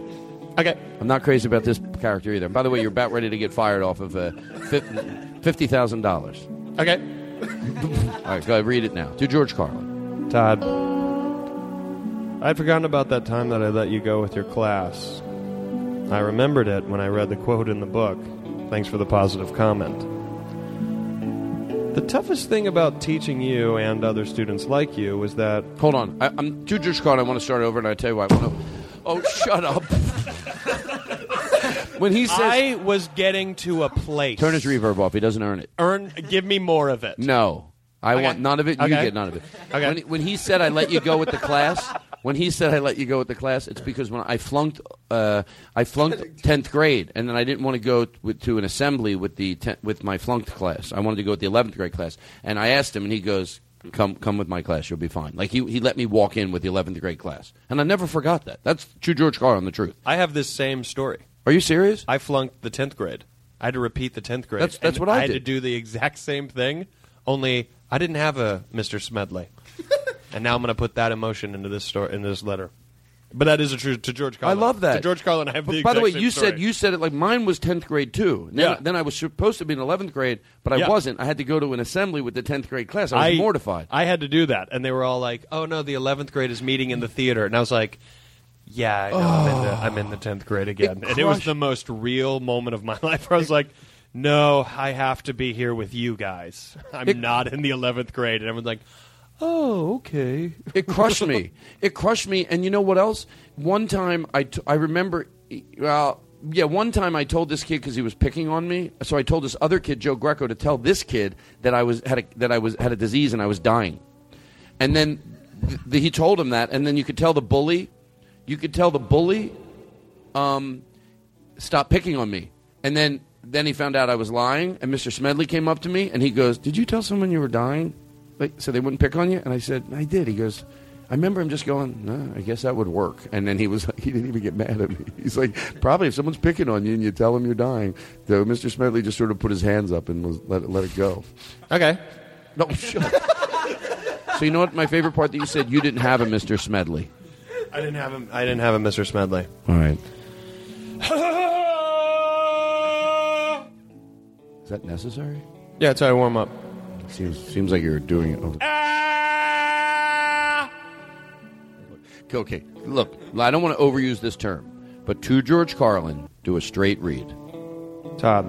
Okay. I'm not crazy about this character either. And by the way, you're about ready to get fired off of uh, fifty thousand dollars. Okay. All right, go ahead, read it now. To George Carlin. Todd, I'd forgotten about that time that I let you go with your class. I remembered it when I read the quote in the book. Thanks for the positive comment. The toughest thing about teaching you and other students like you was that. Hold on. I, I'm to George Carlin. I want to start over, and I tell you why. I want to. Oh, shut up. when he says, I was getting to a place. "Turn his reverb off," he doesn't earn it. Earn. Give me more of it. No, I Okay. want none of it. You Okay. get none of it. Okay. When, when he said, "I let you go with the class," when he said, "I let you go with the class," it's because when I flunked, uh, I flunked tenth grade, and then I didn't want to go with, to an assembly with the ten, with my flunked class. I wanted to go with the eleventh grade class, and I asked him, and he goes. Come, come with my class. You'll be fine. Like he, he let me walk in with the eleventh grade class, and I never forgot that. That's true, George Carlin. The truth. I have this same story. Are you serious? I flunked the 10th grade. I had to repeat the 10th grade. That's- that's And what I had did. to do the exact same thing, only I didn't have a Mr. Smedley. And now I'm going to put that emotion into this story in this letter. But that is a true to George Carlin. I love that. To George Carlin, I have But the by the way, you story. said you said it like mine was tenth grade too. Then, Yeah. then I was supposed to be in eleventh grade, but I Yeah. wasn't. I had to go to an assembly with the tenth grade class. I was mortified. I had to do that, and they were all like, "Oh no, the 11th grade is meeting in the theater," and I was like. Yeah, I know. I'm, in the, oh. I'm in the tenth grade again, and it was the most real moment of my life. Where I was like, "No, I have to be here with you guys. I'm It- not in the eleventh grade." And everyone's like, "Oh, okay." It crushed me. It crushed me. And you know what else? One time I, t- I remember, well, yeah, one time I told this kid because he was picking on me. So I told this other kid, Joe Greco, to tell this kid that I was had a, that I was had a disease and I was dying. And then th- th- he told him that, and then you could tell the bully, you could tell the bully, um, stop picking on me. And then then he found out I was lying, and Mr. Smedley came up to me and he goes, "Did you tell someone you were dying, like so they wouldn't pick on you?" And I said, "I did." He goes, I remember him just going, no, I guess that would work. And then he was like, he didn't even get mad at me. He's like, probably if someone's picking on you and you tell them you're dying, though Mr. Smedley just sort of put his hands up and was, let, it, let it go. Okay. No, shut up. So you know what? My favorite part that you said you didn't have a Mr. Smedley. I didn't have him. I didn't have a Mr. Smedley. All right. Is that necessary? Yeah, it's how I warm up. Seems seems like you're doing it. Over. Okay, look, I don't want to overuse this term, but to George Carlin, do a straight read. Todd,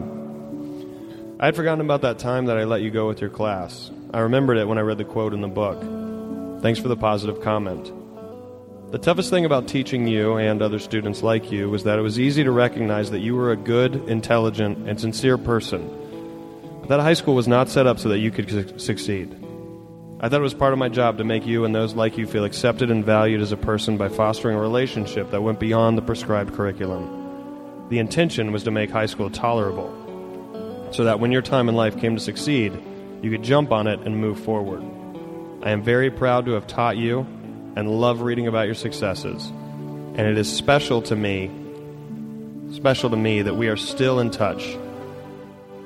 I had forgotten about that time that I let you go with your class. I remembered it when I read the quote in the book. Thanks for the positive comment. The toughest thing about teaching you and other students like you was that it was easy to recognize that you were a good, intelligent, and sincere person. That high school was not set up so that you could su- succeed. I thought it was part of my job to make you and those like you feel accepted and valued as a person by fostering a relationship that went beyond the prescribed curriculum. The intention was to make high school tolerable, so that when your time in life came to succeed, you could jump on it and move forward. I am very proud to have taught you and love reading about your successes. And it is special to me, special to me that we are still in touch.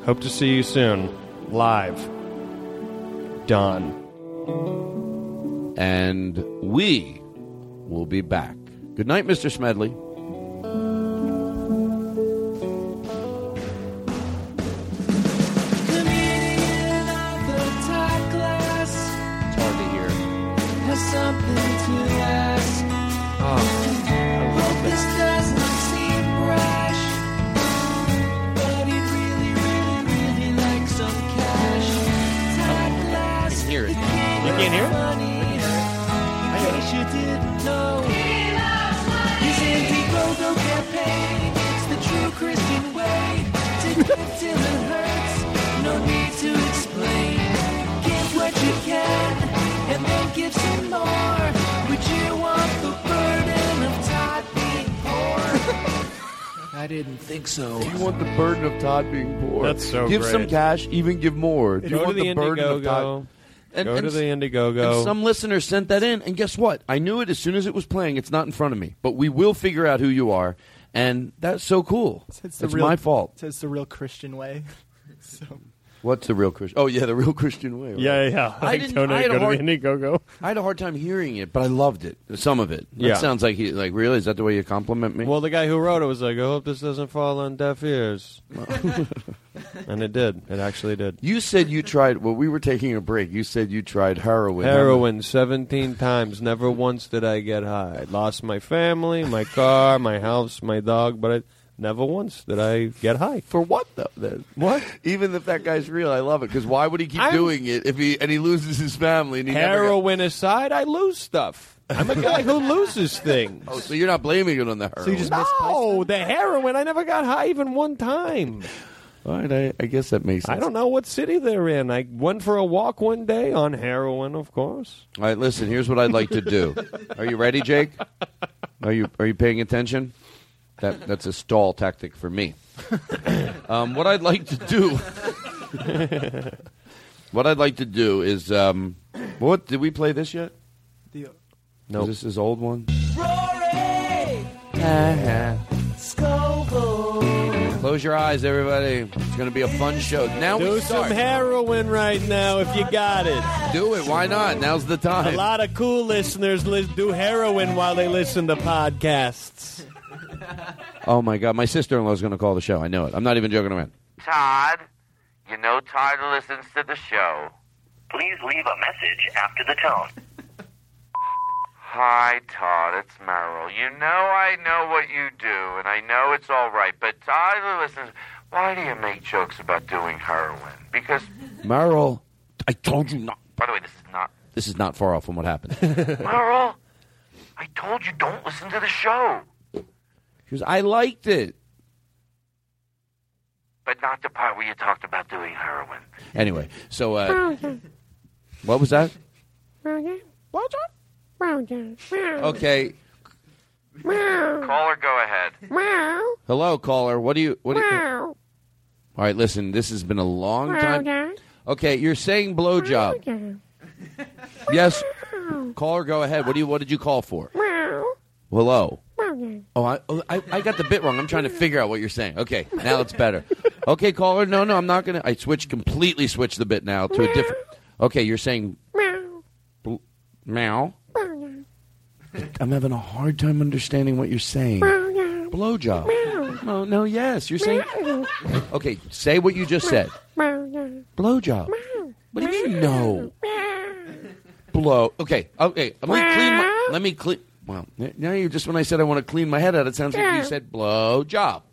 Hope to see you soon, live. Done. And we will be back. Good night, Mr. Smedley. I didn't think so. Do you want the burden of Todd being poor? That's so Give great. some cash, even give more. Do you Go want to the burden of Indiegogo. Todd? Go to the Indiegogo. And some listeners sent that in, and guess what? I knew it as soon as it was playing. It's not in front of me, but we will figure out who you are, and that's so cool. It's, the real, my fault. It's the real Christian way. so What's the real Christian? Oh yeah, the real Christian way. right? Yeah, yeah. I Like, didn't. donate, I had a go to hard, the Indiegogo. I had a hard time hearing it, but I loved it. Some of it. That Yeah. sounds like he like really. Is that the way you compliment me? Well, the guy who wrote it was like, I hope this doesn't fall on deaf ears. and it did. It actually did. You said you tried. Well, we were taking a break. You said you tried heroin. Heroin 17 times. Never once did I get high. I lost my family, my car, my house, my dog, but I never once did I get high. For what though? Then what? Even if that guy's real, I love it because why would he keep I'm- doing it if he and he loses his family and he never got- Heroin aside, I lose stuff. I'm a guy who loses things. Oh, so you're not blaming it on the heroin? no, the heroin. I never got high even one time. All right, I, I guess that makes sense. I don't know what city they're in. I went for a walk one day on heroin, of course. All right, listen. Here's what I'd like to do. Are you ready, Jake? Are you Are you paying attention? That That's a stall tactic for me. Um, what I'd like to do. what I'd like to do is. Um, what did we play this yet? The- No, Is this is old one. Rory! Scovel! Close your eyes, everybody. It's going to be a fun show. Now Do we some heroin right now if you got it. Do it. Why not? Now's the time. A lot of cool listeners li- do heroin while they listen to podcasts. Oh my God, my sister-in-law is going to call the show. I know it. I'm not even joking around. Todd, you know Todd listens to the show. Please leave a message after the tone. Hi, Todd. It's Merrill. You know I know what you do, and I know it's all right. But Todd listens. Why do you make jokes about doing heroin? Because, Merrill, I told you not. by the way, this is not This is not far off from what happened. Merrill. I told you don't listen to the show, She goes, I liked it. but not the part where you talked about doing heroin. Anyway, so uh, what was that? Okay, Caller, go ahead. hello, caller. What do you? What? Do you, all right, listen. This has been a long time. Okay, you're saying blowjob. Yes. Caller, go ahead. What do you? What did you call for? Hello. Oh, I, oh, I, I got the bit wrong. I'm trying to figure out what you're saying. Okay, now it's better. Okay, caller. No, no, I'm not gonna. I switched completely. Switched the bit now to a different. Okay, you're saying meow. I'm having a hard time understanding what you're saying. Blowjob. No, no, yes. You're saying. Okay, say what you just said. Blowjob. What do you no? Blow. Okay, okay. Let me clean. My, let me clean. Well, now you just when I said I want to clean my head out, it sounds like you said blow job.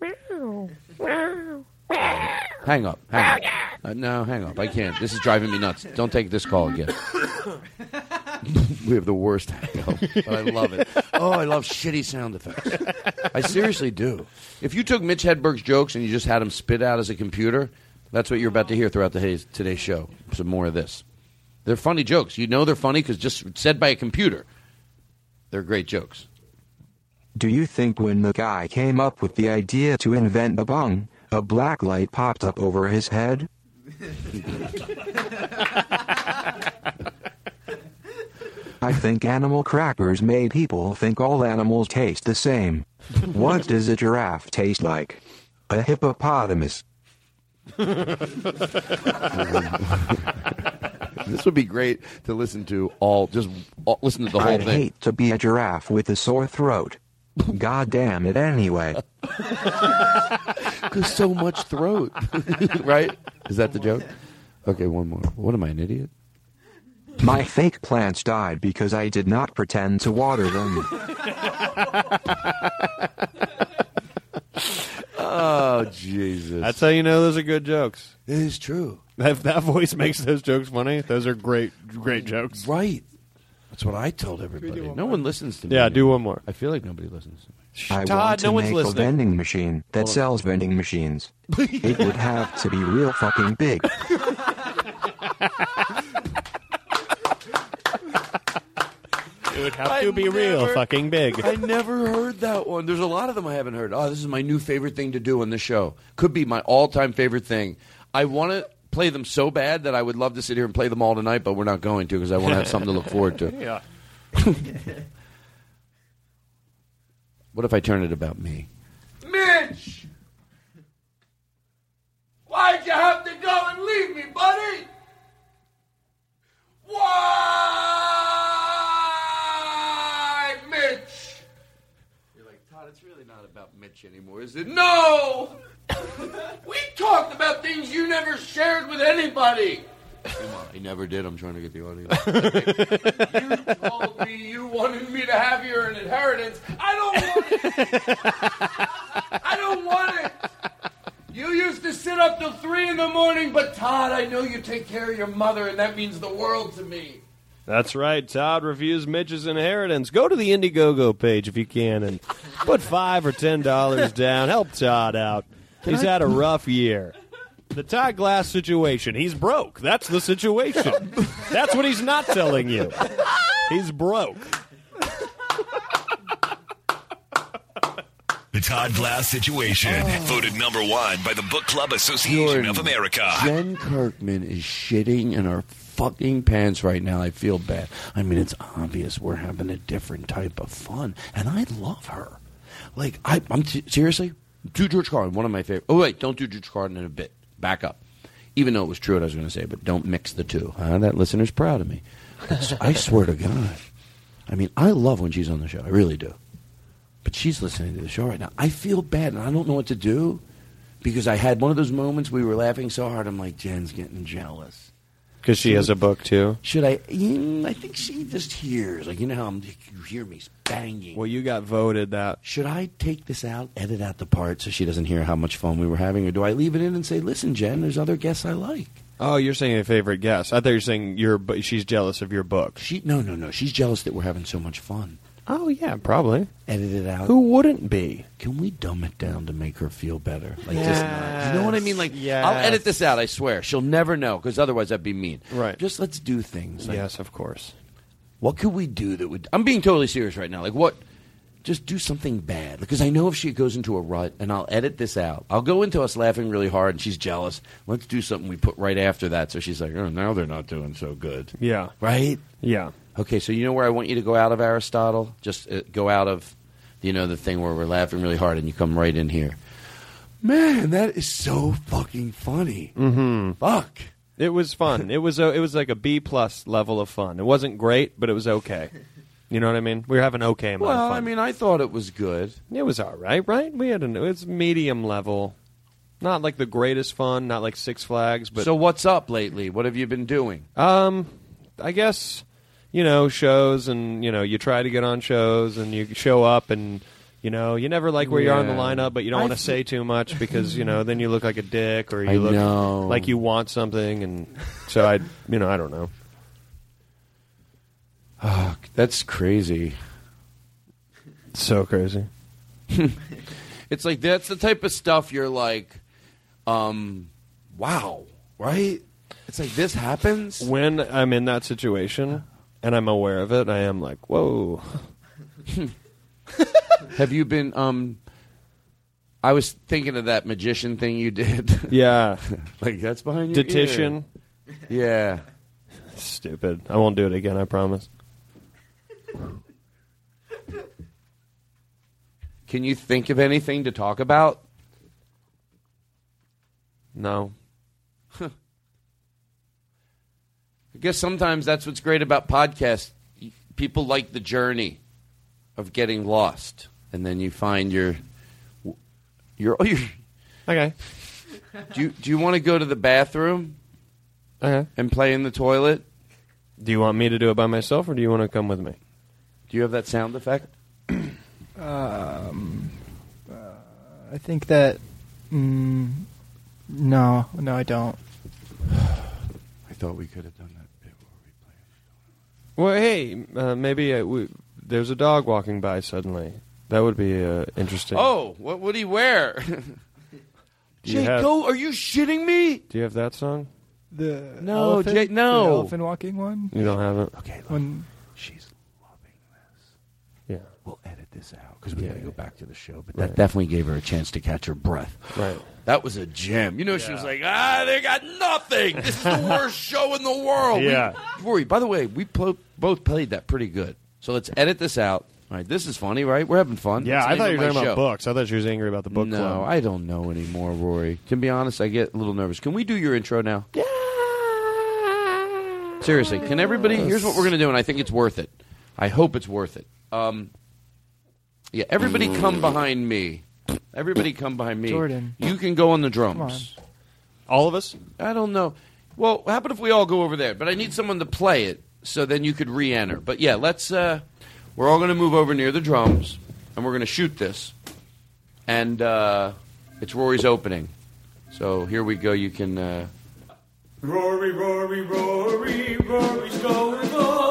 Hang up. Hang up. Uh, no, hang up. I can't. This is driving me nuts. Don't take this call again. we have the worst hang up, but I love it. Oh, I love shitty sound effects. I seriously do. If you took Mitch Hedberg's jokes and you just had them spit out as a computer, that's what you're about to hear throughout the today's, today's show. Some more of this. They're funny jokes. You know they're funny because just said by a computer. They're great jokes. Do you think when the guy came up with the idea to invent the bong, a black light popped up over his head? I think animal crackers made people think all animals taste the same. What does a giraffe taste like? A hippopotamus. this would be great to listen to all. Just all, listen to the whole I'd thing. hate to be a giraffe with a sore throat. God damn it anyway. Because so much throat, right? Is that the joke? Okay, one more. What am I, an idiot? My fake plants died because I did not pretend to water them. Oh Jesus! That's how you know those are good jokes. It is true. If that voice makes those jokes funny, those are great, great jokes. Right. That's what I told everybody. No one listens to me. Yeah, do one more. I feel like nobody listens to me. I Todd, want to no make a vending machine that Hold on. sells vending machines. it would have to be real fucking big. It would have I to be real fucking big. I never heard that one. There's a lot of them I haven't heard. Oh, this is my new favorite thing to do on the show. Could be my all-time favorite thing. I want to play them so bad that I would love to sit here and play them all tonight, but we're not going to because I want to have something to look forward to. yeah. What if I turn it about me? Mitch! Why'd you have to go and leave me, buddy? Why, Mitch? You're like, Todd, it's really not Mitch anymore, is it? No! we talked about things you never shared with anybody. I never did. I'm trying to get the audio. You told me you wanted me to have your inheritance. I don't want it. I don't want it. You used to sit up till three in the morning, but Todd, I know you take care of your mother, and that means the world to me. That's right. Todd reviews Mitch's inheritance. Go to the Indiegogo page if you can and put five or ten dollars down. Help Todd out. Can He's I- had a rough year. The Todd Glass situation. He's broke. That's the situation. That's what he's not telling you. He's broke. The Todd Glass situation, oh. voted number one by the Book Club Association of America. Jen Kirkman is shitting in her fucking pants right now. I feel bad. I mean, it's obvious we're having a different type of fun, and I love her. Like, I, I'm t- seriously do George Carlin, one of my favorite. Oh wait, don't do George Carlin in a bit. Back up. Even though it was true what I was going to say, but don't mix the two. Huh? That listener's proud of me. I swear to God. I mean, I love when she's on the show. I really do. But she's listening to the show right now. I feel bad, and I don't know what to do because I had one of those moments we were laughing so hard. I'm like, Jen's getting jealous. Because she has a book too. Should I? Mm, I think she just hears. Like you know how I'm, you hear me banging. Well, you got voted that. Should I take this out, edit out the part so she doesn't hear how much fun we were having, or do I leave it in and say, "Listen, Jen, there's other guests I like." Oh, you're saying a favorite guest. I thought you were saying your. She's jealous of your book. She no no no. She's jealous that we're having so much fun. Oh yeah, probably. Edit it out. Who wouldn't be? Can we dumb it down to make her feel better? Like just not. You know what I mean? Like Yes. I'll edit this out. I swear. She'll never know because otherwise that'd be mean. Right. Just let's do things. Like, yes, of course. What could we do that would? I'm being totally serious right now. Like what? Just do something bad because I know if she goes into a rut, and I'll edit this out. I'll go into us laughing really hard, and she's jealous. Let's do something we put right after that, so she's like, "Oh, now they're not doing so good." Yeah. Right? Yeah. Okay, so you know where I want you to go out of Aristotle? Just uh, go out of, you know, the thing where we're laughing really hard, and you come right in here. Man, that is so fucking funny. Mm-hmm. Fuck. It was fun. it was a, it was like a B plus level of fun. It wasn't great, but it was okay. You know what I mean? We were having okay amount Well, of fun. I mean, I thought it was good. It was all right, right? We had an it was medium level, not like the greatest fun, not like Six Flags, but so what's up lately? What have you been doing? Um, I guess you know shows, and you know you try to get on shows, and you show up, and you know you never like where you are in the Yeah. lineup, but you don't I want to say too much because you know then you look like a dick, or you I look know. like you want something, and so I, you know, I don't know. Oh, that's crazy. So crazy. it's like that's the type of stuff you're like, um, wow, right? It's like this happens. When I'm in that situation and I'm aware of it, I am like, whoa. Have you been? Um, I was thinking of that magician thing you did. Yeah. like that's behind your Detition. ear. Yeah. Stupid. I won't do it again. I promise. Can you think of anything to talk about? No. I guess sometimes that's what's great about podcasts. People like the journey of getting lost, and then you find your your. Oh, your okay. Do you do you want to go to the bathroom? Okay. And play in the toilet. Do you want me to do it by myself, or do you want to come with me? Do you have that sound effect? Um, uh, I think that. Mm, no, no, I don't. I thought we could have done that. Well, hey, uh, maybe uh, we, there's a dog walking by suddenly. That would be uh, interesting. Oh, what would he wear? Do you Jay, have- go! Are you shitting me? Do you have that song? The No, elephant, Jay- no. the elephant walking one. You don't have it. Okay, When she's loving this. Yeah. We'll edit this out because we got to go back to the show. But Right. that definitely gave her a chance to catch her breath. Right. That was a gem. You know, she was like, ah, they got nothing. This is the worst show in the world. We- Yeah. Rory, by the way, we pl- both played that pretty good. So let's edit this out. All right, this is funny, right? We're having fun. Yeah, Let's I thought name you were my talking about books. I thought you was angry about the book club. no, club. I don't know anymore, Rory. To be honest, I get a little nervous. Can we do your intro now? Yeah. Seriously, can everybody? Here's what we're going to do, and I think it's worth it. I hope it's worth it. Um, yeah, everybody come behind me. Everybody come behind me. Jordan. You can go on the drums. All of us? I don't know. Well, how about if we all go over there? But I need someone to play it so then you could re-enter. But yeah, let's. Uh, we're all going to move over near the drums, and we're going to shoot this. And uh, it's Rory's opening. So here we go. You can. Uh, Rory, Rory, Rory, Rory's going home.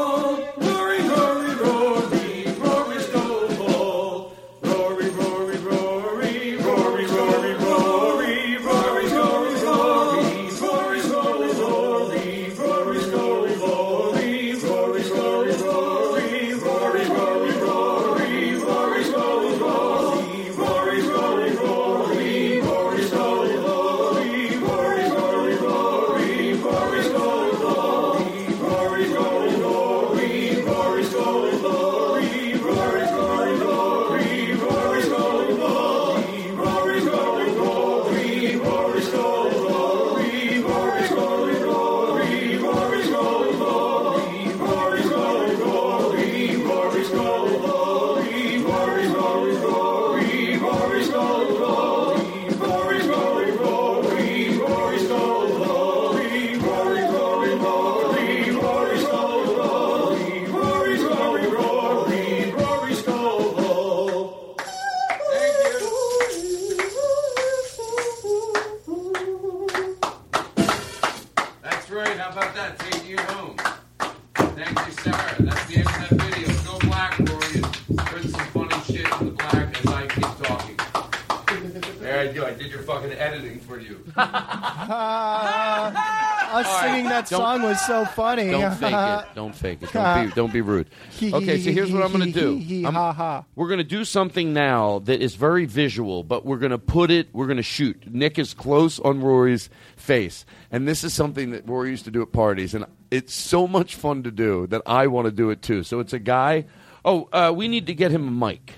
For you. Us singing that Don't- song was so funny. Don't fake it. Don't fake it. Don't be, don't be rude. Okay, so here's what I'm going to do. I'm- Ha ha. We're going to do something now that is very visual, but we're going to put it, we're going to shoot. Nick is close on Rory's face. And this is something that Rory used to do at parties. And it's so much fun to do that I want to do it too. So it's a guy. Oh, uh, we need to get him a mic.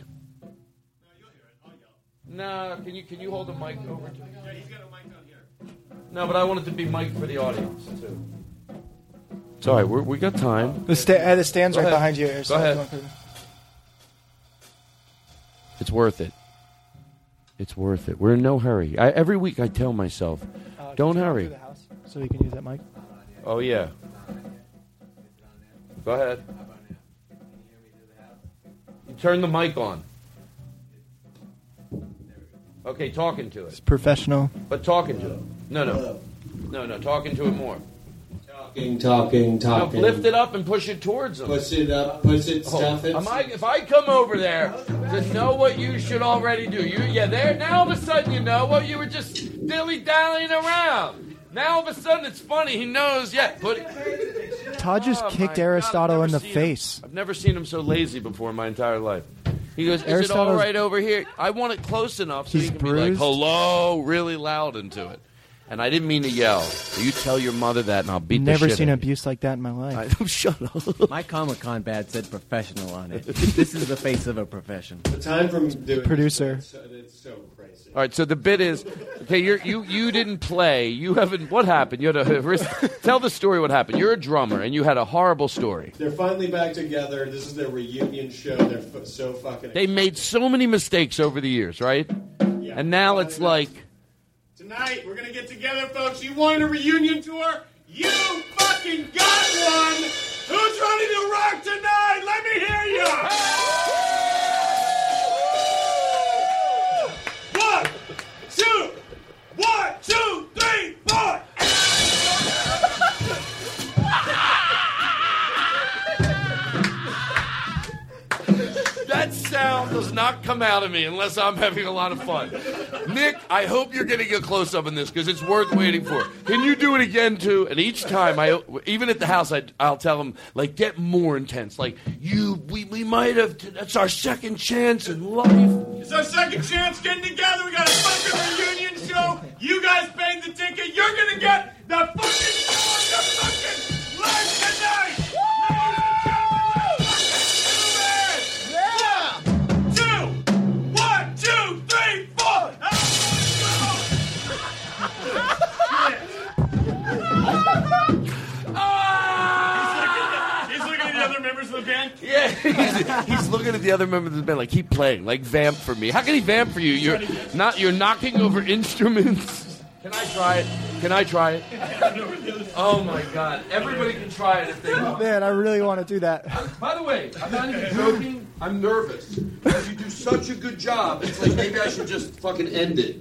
No, can you can you hold the mic over to Yeah, he's got a mic down here. No, but I wanted to be mic for the audience too. It's all right. We're, we got time. The, sta- uh, the stand's Go right ahead. behind you. Here, so Go ahead. you want to- It's worth it. It's worth it. We're in no hurry. I, every week I tell myself, Uh, don't can you come hurry. through the house So you can use that mic. Oh yeah. Go ahead. You turn the mic on. Okay, talking to it. It's professional. But talking to it. No, no. No, no, talking to it more. Talking, talking, No, talking. lift it up and push it towards them. Push it up, push it, Oh, stuff it. am I, if I come over there to know what you should already do, you yeah, there now all of a sudden you know what you were just dilly dallying around. Now all of a sudden it's funny. He knows. Yeah, put it. Todd just Oh, kicked my Aristotle God, in the I've never seen him- face. I've never seen him so lazy before in my entire life. He goes, "Is it all right over here?" I want it close enough so He's he can be like, "Hello," really loud into it. And I didn't mean to yell. You tell your mother that, and I'll beat Never the shit seen out of abuse like that in my life. you. Shut up. My Comic Con badge said professional on it. this is the face of a profession. The time from doing Producer. It's, it's so crazy. All right, so the bit is okay. You're, you you didn't play. You haven't. What happened? You had a wrist. Tell the story. What happened? You're a drummer, and you had a horrible story. They're finally back together. This is their reunion show. They're f- so fucking. They made so many mistakes over the years, right? And now it's like Tonight, we're gonna get together, folks. You wanted a reunion tour? You fucking got one! Who's ready to rock tonight? Let me hear you! One, two, one, two, three, four! Sound does not come out of me unless I'm having a lot of fun. Nick, I hope you're getting a close up in this because it's worth waiting for. Can you do it again too? And each time, I even at the house, I, I'll tell him like get more intense. Like you, we, we might have. That's our second chance in life. It's our second chance getting together. We got a fucking reunion show. You guys paid the ticket. You're gonna get the fucking your fucking life tonight. Other the band. Yeah, he's, he's looking at the other members of the band like keep playing, like vamp for me. How can he vamp for you? You're not. You're knocking over instruments. Can I try it? Can I try it? Oh my God! Everybody can try it if they want. Man, I really want to do that. By the way, I'm not even joking. I'm nervous because you do such a good job. It's like maybe I should just fucking end it.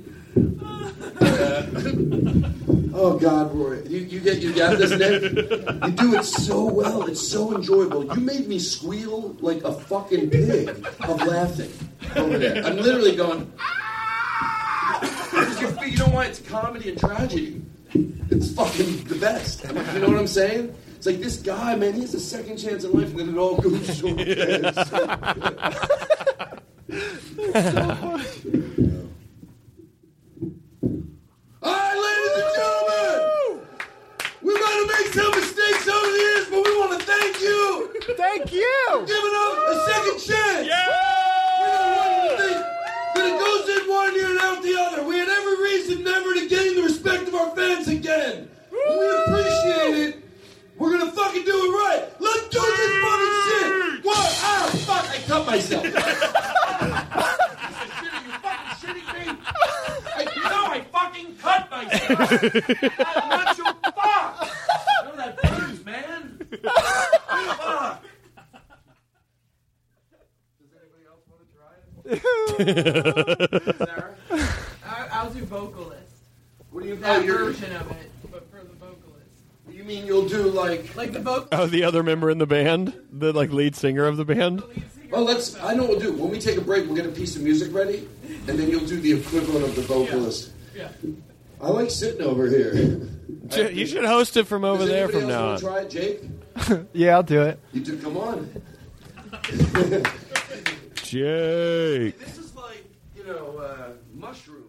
oh God, Roy, you, you get you got this, Nick. You do it so well. It's so enjoyable. You made me squeal like a fucking pig of laughing oh, over there. I'm literally going. Because you're- know why? It's comedy and tragedy. It's fucking the best. I mean, you know what I'm saying? It's like this guy, man. He has a second chance in life, and then it all goes short. so. All right, ladies and gentlemen, we might have made some mistakes over the years, but we want to thank you. Thank you. For giving us a second chance. Yeah. We don't that it goes in one ear and out the other. We had every reason never to gain the respect of our fans again. And we appreciate it. We're gonna fucking do it right. Let's do this fucking shit. What? Ah, fuck! I cut myself. I, I fucking cut myself. I'm not your fuck. You know that burns, man. Fuck. I, I'll do vocalist. What do you That you're- version of it, but for the vocalist. You mean you'll do like like the vocal? Oh, the other member in the band, the like lead singer of the band. Well, let's. I know what we'll do. When we take a break, we'll get a piece of music ready, and then you'll do the equivalent of the vocalist. I like sitting over here. You should host it from over Does there from else now wanna on. Try it, Jake. yeah, I'll do it. You do, come on. Jake. This is like you know uh, mushrooms.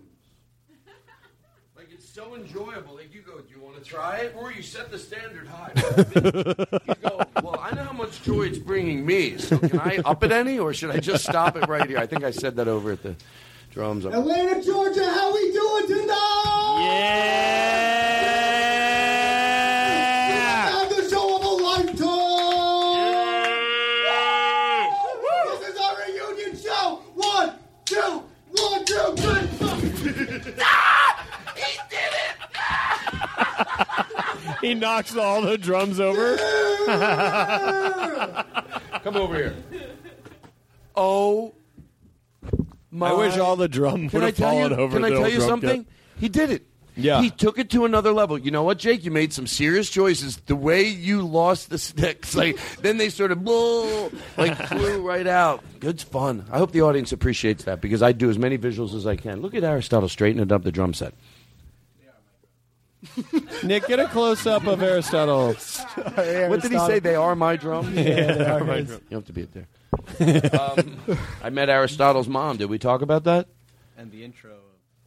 Like it's so enjoyable. Like you go, do you want to try it, or you set the standard high? you go, well, I know how much joy it's bringing me. So can I up it any, or should I just stop it right here? I think I said that over at the drums. Atlanta, Georgia, how we doing tonight? Yeah! Have the show of a lifetime! This is our reunion show! One, two, one, two, three! ah! He did it! He knocks all the drums over. Come over here. Oh my! I wish all the drum Can would I have tell you? fallen over. Can I the tell you something? kit. He did it. Yeah. He took it to another level. You know what, Jake? You made some serious choices. The way you lost the sticks, like then they sort of bull, like flew right out. Good fun. I hope the audience appreciates that because I do as many visuals as I can. Look at Aristotle straightening up the drum set. Nick, get a close up of Aristotle. What did he say? They are my drums. Yeah, they are my his. drum. You have to be it there. Um, I met Aristotle's mom. Did we talk about that? And the intro.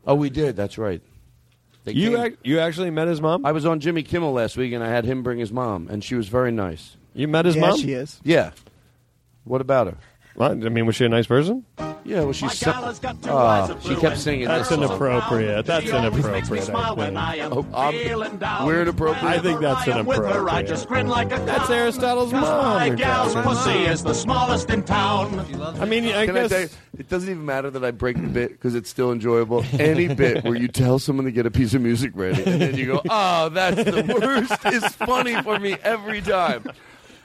Oh, we did. That's right. They You came- ac- you actually met his mom? I was on Jimmy Kimmel last week, and I had him bring his mom, and she was very nice. You met his Yeah, mom? she is. Yeah. What about her? What? I mean, was she a nice person? Yeah, well, she's. My gal has got two Oh, eyes of she kept singing. That's this song. inappropriate. That's She always makes me inappropriate. smile when I am Oh, um, I'm- down. we're inappropriate? I think that's Whenever I am With her, I inappropriate. just grin like a That's Aristotle's Aristotle's 'Cause mom. My gal's pussy is the smallest in town. I mean, I Can guess. I tell you, it doesn't even matter that I break the bit because it's still enjoyable. Any bit where you tell someone to get a piece of music ready and then you go, "Oh, that's the worst," is funny for me every time.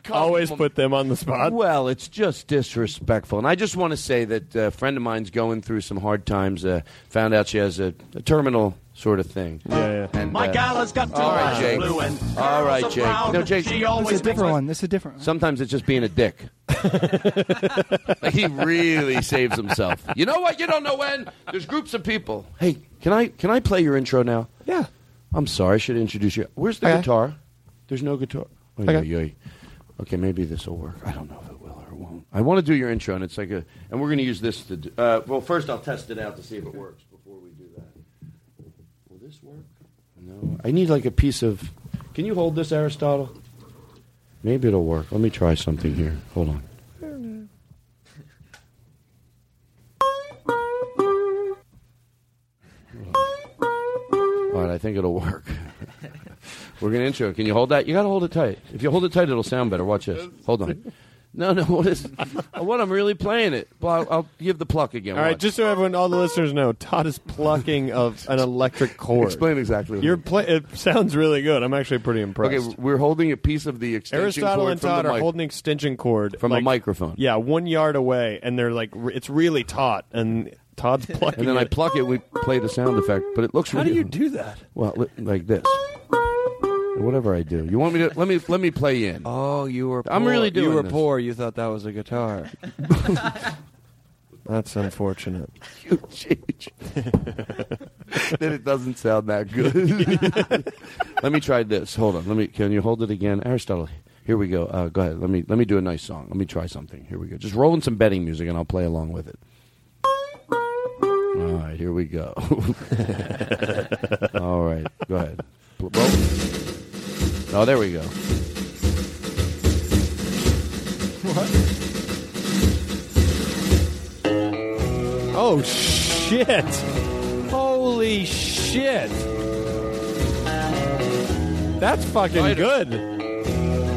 Come Always put them on the spot. Well, it's just disrespectful. And I just want to say that a friend of mine's going through some hard times. Uh, found out she has a, a terminal sort of thing. Yeah, yeah. And, My uh, gal has got two all right, Jake. blue and All right, curls of Jake. brown. No, Jake. She This is a different one. This is a different one. Sometimes it's just being a dick. like he really saves himself. You know what? You don't know when. There's groups of people. Hey, can I can I play your intro now? Yeah. I'm sorry, I should introduce you. Where's the Okay. guitar? There's no guitar. Oy, Okay. oy, oy. Okay, maybe this will work. I don't know if it will or won't. I want to do your intro, and it's like a, and we're going to use this to. Do, uh, well, first I'll test it out to see if it works before we do that. Will this work? No. I need like a piece of. Can you hold this, Aristotle? Maybe it'll work. Let me try something here. Hold on. All right, I think it'll work. We're gonna intro. Can you hold that? You gotta hold it tight. If you hold it tight, it'll sound better. Watch this. Hold on. No, no. What is? what? I'm really playing it. Well, I'll, I'll give the pluck again. All right, Watch. just so everyone, all the listeners know, Todd is plucking of an electric cord. explain exactly. What You're it is. play- It sounds really good. I'm actually pretty impressed. okay. We're holding a piece of the extension Aristotle cord and from Todd the are mic- holding extension cord from like, a microphone. Yeah, one yard away, and they're like, r- it's really taut, and Todd's plucking. And then I it. pluck it. We play the sound effect, but it looks. Really How do really- you do that? Well, li- like this. Whatever I do, you want me to let me let me play in. Oh, you were. I'm poor. really doing You were this. poor. You thought that was a guitar. That's unfortunate. You change. then it doesn't sound that good. let me try this. Hold on. Let me. Can you hold it again, Aristotle? Here we go. Uh, go ahead. Let me let me do a nice song. Let me try something. Here we go. Just roll in some betting music, and I'll play along with it. All right. Here we go. All right. Go ahead. Oh, there we go. What? Oh shit! Holy shit! That's fucking good.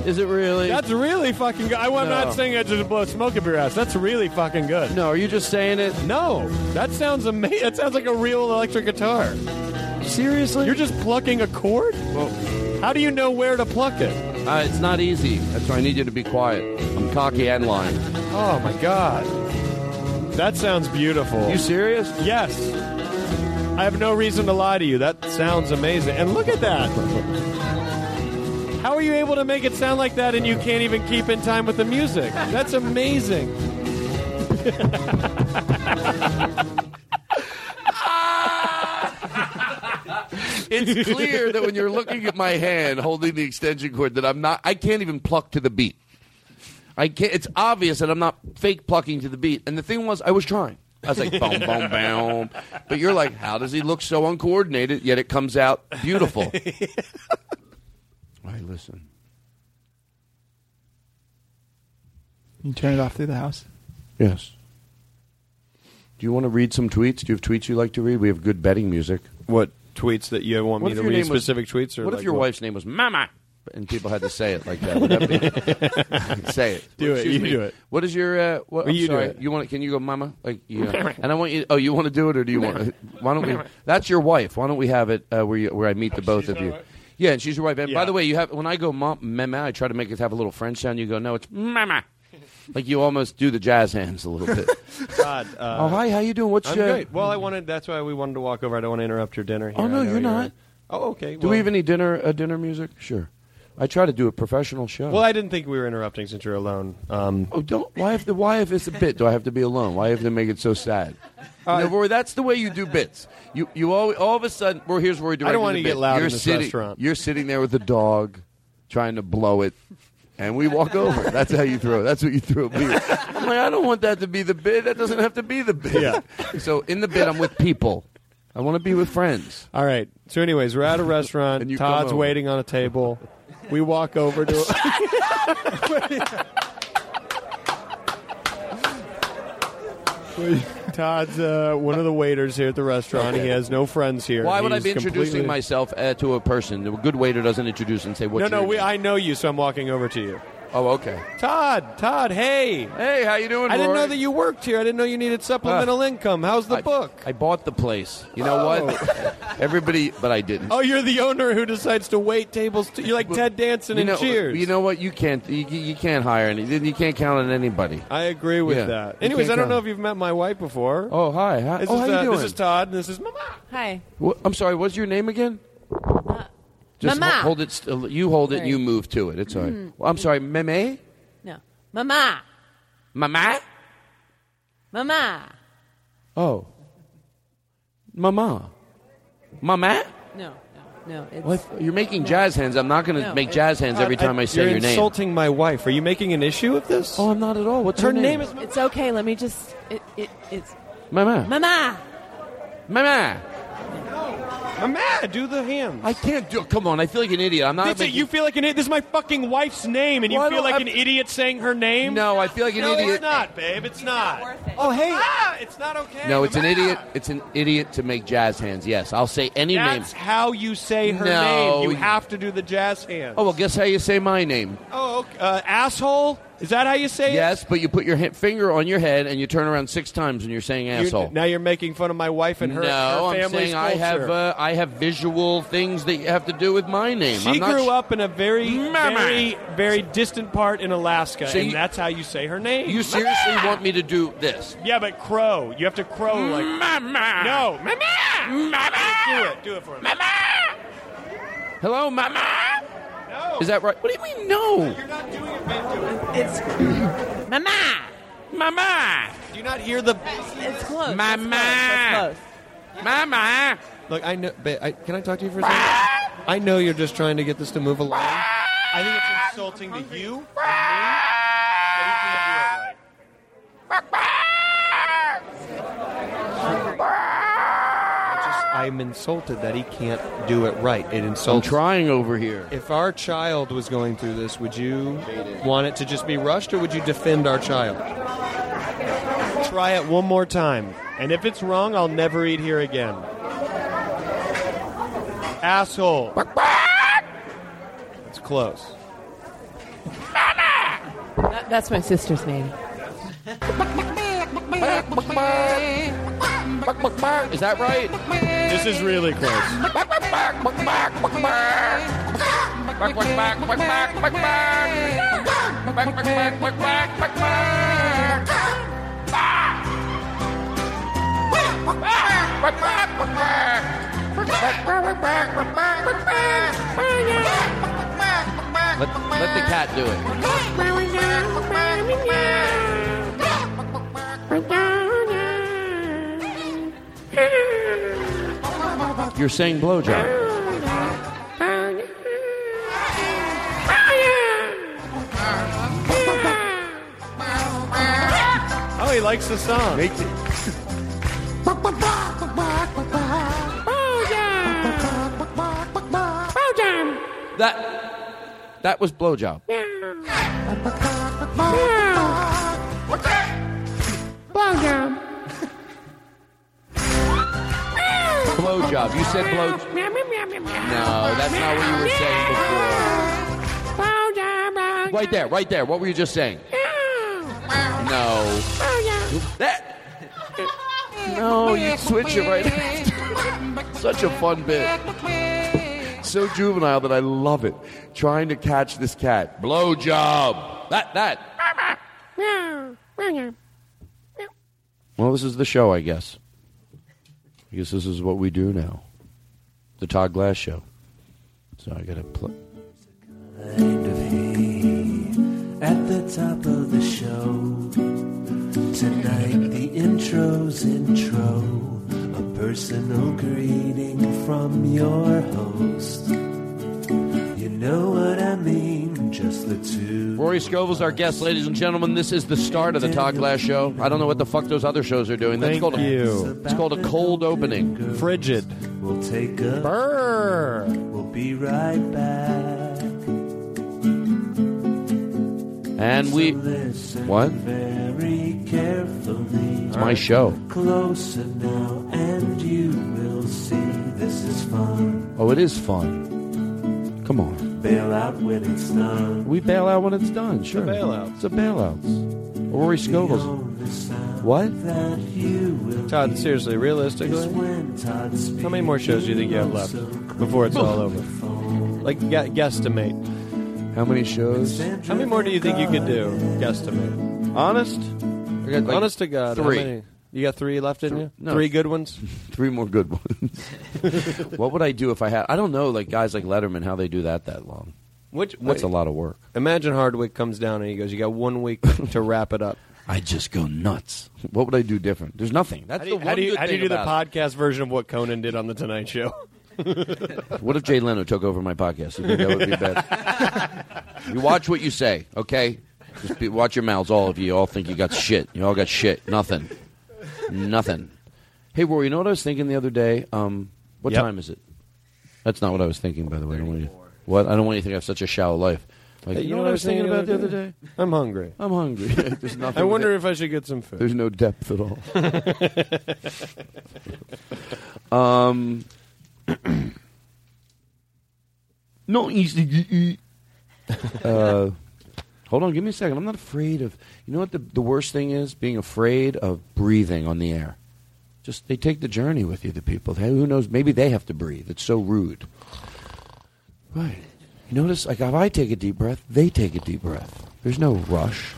Is it really? That's really fucking good. I, am No. not saying it to blow smoke up your ass. That's really fucking good. No, are you just saying it? No, that sounds amazing. That sounds like a real electric guitar. Seriously? You're just plucking a chord? Well, How do you know where to pluck it? uh, it's not easy. That's why I need you to be quiet. I'm cocky and lying. Oh my god. That sounds beautiful. You serious? Yes. I have no reason to lie to you. That sounds amazing. And look at that. How are you able to make it sound like that and you can't even keep in time with the music? That's amazing. it's clear that when you're looking at my hand holding the extension cord that I'm not I can't even pluck to the beat. I can't it's obvious that I'm not fake plucking to the beat. And the thing was I was trying. I was like boom boom boom. But you're like, how does he look so uncoordinated yet it comes out beautiful? All right, listen. You turn it off through the house. Yes. Do you want to read some tweets? Do you have tweets you like to read? We have good betting music. What tweets that you want What me to read name was- specific tweets? Or what if like your wife's name was Mama? And people had to say it like that. Would that be? say it. Do it. You me. do it. What is your? Uh, what, Well, you do sorry. it. You want? Can you go, Mama? Like, you. Know, and I want you. Oh, you want to do it, or do you want? Why don't we? That's your wife. Why don't we have it uh, where you, where I meet the both of you? Yeah, and she's your wife. And by the way, you have when I go mom, mama, I try to make it have a little French sound. You go, no, it's mama. Like you almost do the jazz hands a little bit. Todd. Uh, oh, hi. How you doing? What's I'm your? great. Well, I wanted. That's why we wanted to walk over. I don't want to interrupt your dinner. Here. Oh no, I know you're not. Oh, okay. Do well- we have any dinner uh, dinner music? Sure. I try to do a professional show. Well, I didn't think we were interrupting since you're alone. Um, oh, don't. Why have to? Why if it's a bit? Do I have to be alone? Why have to make it so sad? Uh, no, Rory, that's the way you do bits. You you all, all of a sudden. Well, here's Rory. I don't wanna get loud You're in this sitting, restaurant. You're sitting there with the dog, trying to blow it, and we walk over. That's how you throw. That's what you throw. Me. I'm like, I don't want that to be the bit. That doesn't have to be the bit. Yeah. So in the bit, I'm with people. I want to be with friends. All right. So, anyways, we're at a restaurant. And you come Todd's over. waiting on a table. We walk over to. Todd's uh, one of the waiters here at the restaurant. He has no friends here. Why would I He's be introducing completely- myself uh, to a person? A good waiter doesn't introduce and say, "What's No, no. We. I know you, so I'm walking over to you. Oh, okay. Todd, Todd, hey, hey, how you doing? I didn't Rory? know that you worked here. I didn't know you needed supplemental income. How's the I- book? I bought the place. You know what? Everybody, but I didn't. Oh, you're the owner who decides to wait tables. To, you're like Ted Danson you in know, Cheers. You know what? You can't. You, you can't hire any. You can't count on anybody. I agree with Yeah. that. Anyways, I don't know if you've met my wife before. Oh, hi. hi. This oh, is, how you uh, doing? This is Todd, and this is Mama. Hi. What- I'm sorry. What's your name again? Just Mama. ho- hold it. St- you hold it. Sorry. You move to it. It's all right. Mm. Well, I'm sorry. Meme. No. Mama. Mama. Mama. Oh. Mama. Mama. No, no, no. It's, What? You're making jazz hands. I'm not going to No, make jazz hands every time I, say your name. you're your name. insulting my wife. Are you making an issue of this? Oh, I'm not at all. What's her her name? name? Is It's okay. Let me just. It, it, it's. Mama. Mama. Mama. Mama, do the hands. I can't do. Come on. I feel like an idiot. I'm not. That's it. making- You feel like an idiot. This is my fucking wife's name, and you feel like I- an idiot saying her name. No, I feel like an no, idiot. it's not, babe. It's not. Oh, hey. Ah, it's not okay. No, it's an Mama. idiot. It's an idiot to make jazz hands. Yes, I'll say any name. That's how you say her No, name. You you- have to do the jazz hands. Oh well, guess how you say my name? Oh, okay. uh, asshole. Is that how you say it? Yes, but you put your he- finger on your head and you turn around six times and you're saying it? You- asshole. now you're making fun of my wife and her, no, her I'm saying I have uh, I have visual things that have to do with my name. She grew sh- up in a very, Mama. very, very distant part in Alaska, So and you- that's how you say her name. You seriously want me to do this? Yeah, but crow. You have to crow like Mama. no, mama, mama. Do it, do it for me. Mama. Hello, Mama. No. Is that right? What do you mean no? You're not doing it, babe. It's. Mama. Mama. Do you not hear the? It's close. Mama. That's close. That's Mama. Look, I know. Babe, I, can I talk to you for a second? I know you're just trying to get this to move along. I think it's insulting to you and me that he can't do it right. I just, I'm insulted that he can't do it right. It insults. I'm trying over here. If our child was going through this, would you want it to just be rushed, or would you defend our child? Try it one more time, and if it's wrong, I'll never eat here again. Asshole. It's close. That, that's my sister's name. Is that right? This is really close. Let, let the cat do it. You're saying blowjob. Oh, he likes the song. Make it. That that was blowjob. Blowjob. Blowjob. You said blow. No, that's not what you were saying before. Right there, right there. What were you just saying? No. That. No, you switch it right. after. Such a fun bit. So juvenile that I love it. Trying to catch this cat. Blowjob. That that. Well, this is the show, I guess. I guess this is what we do now. The Todd Glass Show. So I gotta play. At the top of the show tonight, the intro's intro, a personal greeting from your host. You know what I mean? Just the two. Rory Scovel's our guest, ladies and gentlemen. This is the start of the Todd Glass Show. I don't know what the fuck those other shows are doing. That's Thank called you. A, it's called a cold opening. Frigid. We'll take a Brr. We'll be right back. And we Listen what? very carefully. It's my show. Closer now, and you will see this is fun. Oh, it is fun. Come on. Bail out when it's done. We bail out when it's done. Sure. bailout. It's a bailout. Rory Scovel's. What? That you will Todd, seriously, realistically, when Todd speaks. how many more shows do you think you have left before it's all over? Like, gu- guesstimate. How many shows? How many more do you think you could do? Guesstimate. Honest? I got like Honest to God, how three. many? You got three left in you? No. Three good ones? Three more good ones. what would I do if I had? I don't know, like guys like Letterman, how they do that that long. Which That's a lot of work. Imagine Hardwick comes down and he goes, "You got one week to wrap it up." I just go nuts. What would I do different? There's nothing. That's How do the one how do you, good how do you do the about podcast version of what Conan did on the Tonight Show? it. What if Jay Leno took over my podcast? You think that would be bad? you watch what you say, okay? Just be, watch your mouths, all of you. You all think you got shit. You all got shit. Nothing. Nothing. Hey, Rory, you know what I was thinking the other day? Um, what Yep. time is it? That's not what I was thinking, by the way. I don't want you, what? I don't want you to think I have such a shallow life. Like, Hey, you, know what I was thinking about the other day? I'm hungry. I'm hungry. There's nothing. I wonder if I should get some food. There's no depth at all. um, no easy. to eat. uh, hold on, give me a second. I'm not afraid of. You know what the the worst thing is? Being afraid of breathing on the air. Just they take the journey with you. The people. Hey, who knows? Maybe they have to breathe. It's so rude. Right. You notice, like if I take a deep breath, they take a deep breath. There's no rush.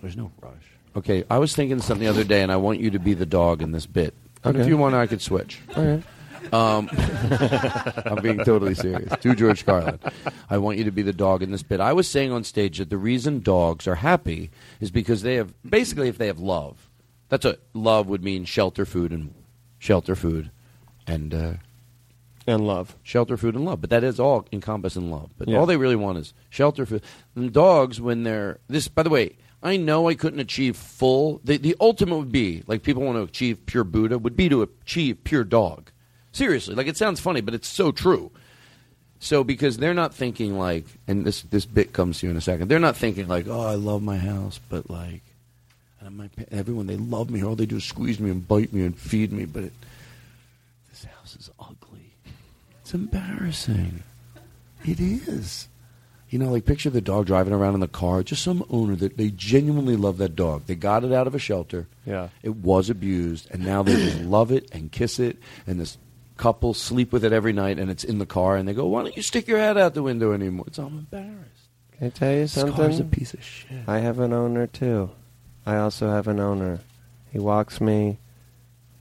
There's no rush. Okay, I was thinking something the other day, and I want you to be the dog in this bit. And If you want, I could switch. Okay. Um, I'm being totally serious. To George Carlin, I want you to be the dog in this bit. I was saying on stage that the reason dogs are happy is because they have basically if they have love. That's what love would mean: shelter, food, and shelter, food, and uh, and love. Shelter, food, and love. But that is all encompassed in love. But Yeah. all they really want is shelter, food. And dogs, when they're this, by the way, I know I couldn't achieve full. The, the ultimate would be like people want to achieve pure Buddha would be to achieve pure dog. Seriously, like it sounds funny, but it's so true. So because they're not thinking like, and this this bit comes to you in a second. They're not thinking like, oh, I love my house, but like, and my everyone they love me. All they do is squeeze me and bite me and feed me. But it, this house is ugly. It's embarrassing. It is. You know, like picture the dog driving around in the car. Just some owner that they genuinely love that dog. They got it out of a shelter. Yeah. It was abused, and now they just love it and kiss it. And this couple sleep with it every night, and it's in the car. And they go, "Why don't you stick your head out the window anymore?" It's I'm embarrassed. Can I tell you This something? car's a piece of shit. I have an owner too. I also have an owner. He walks me.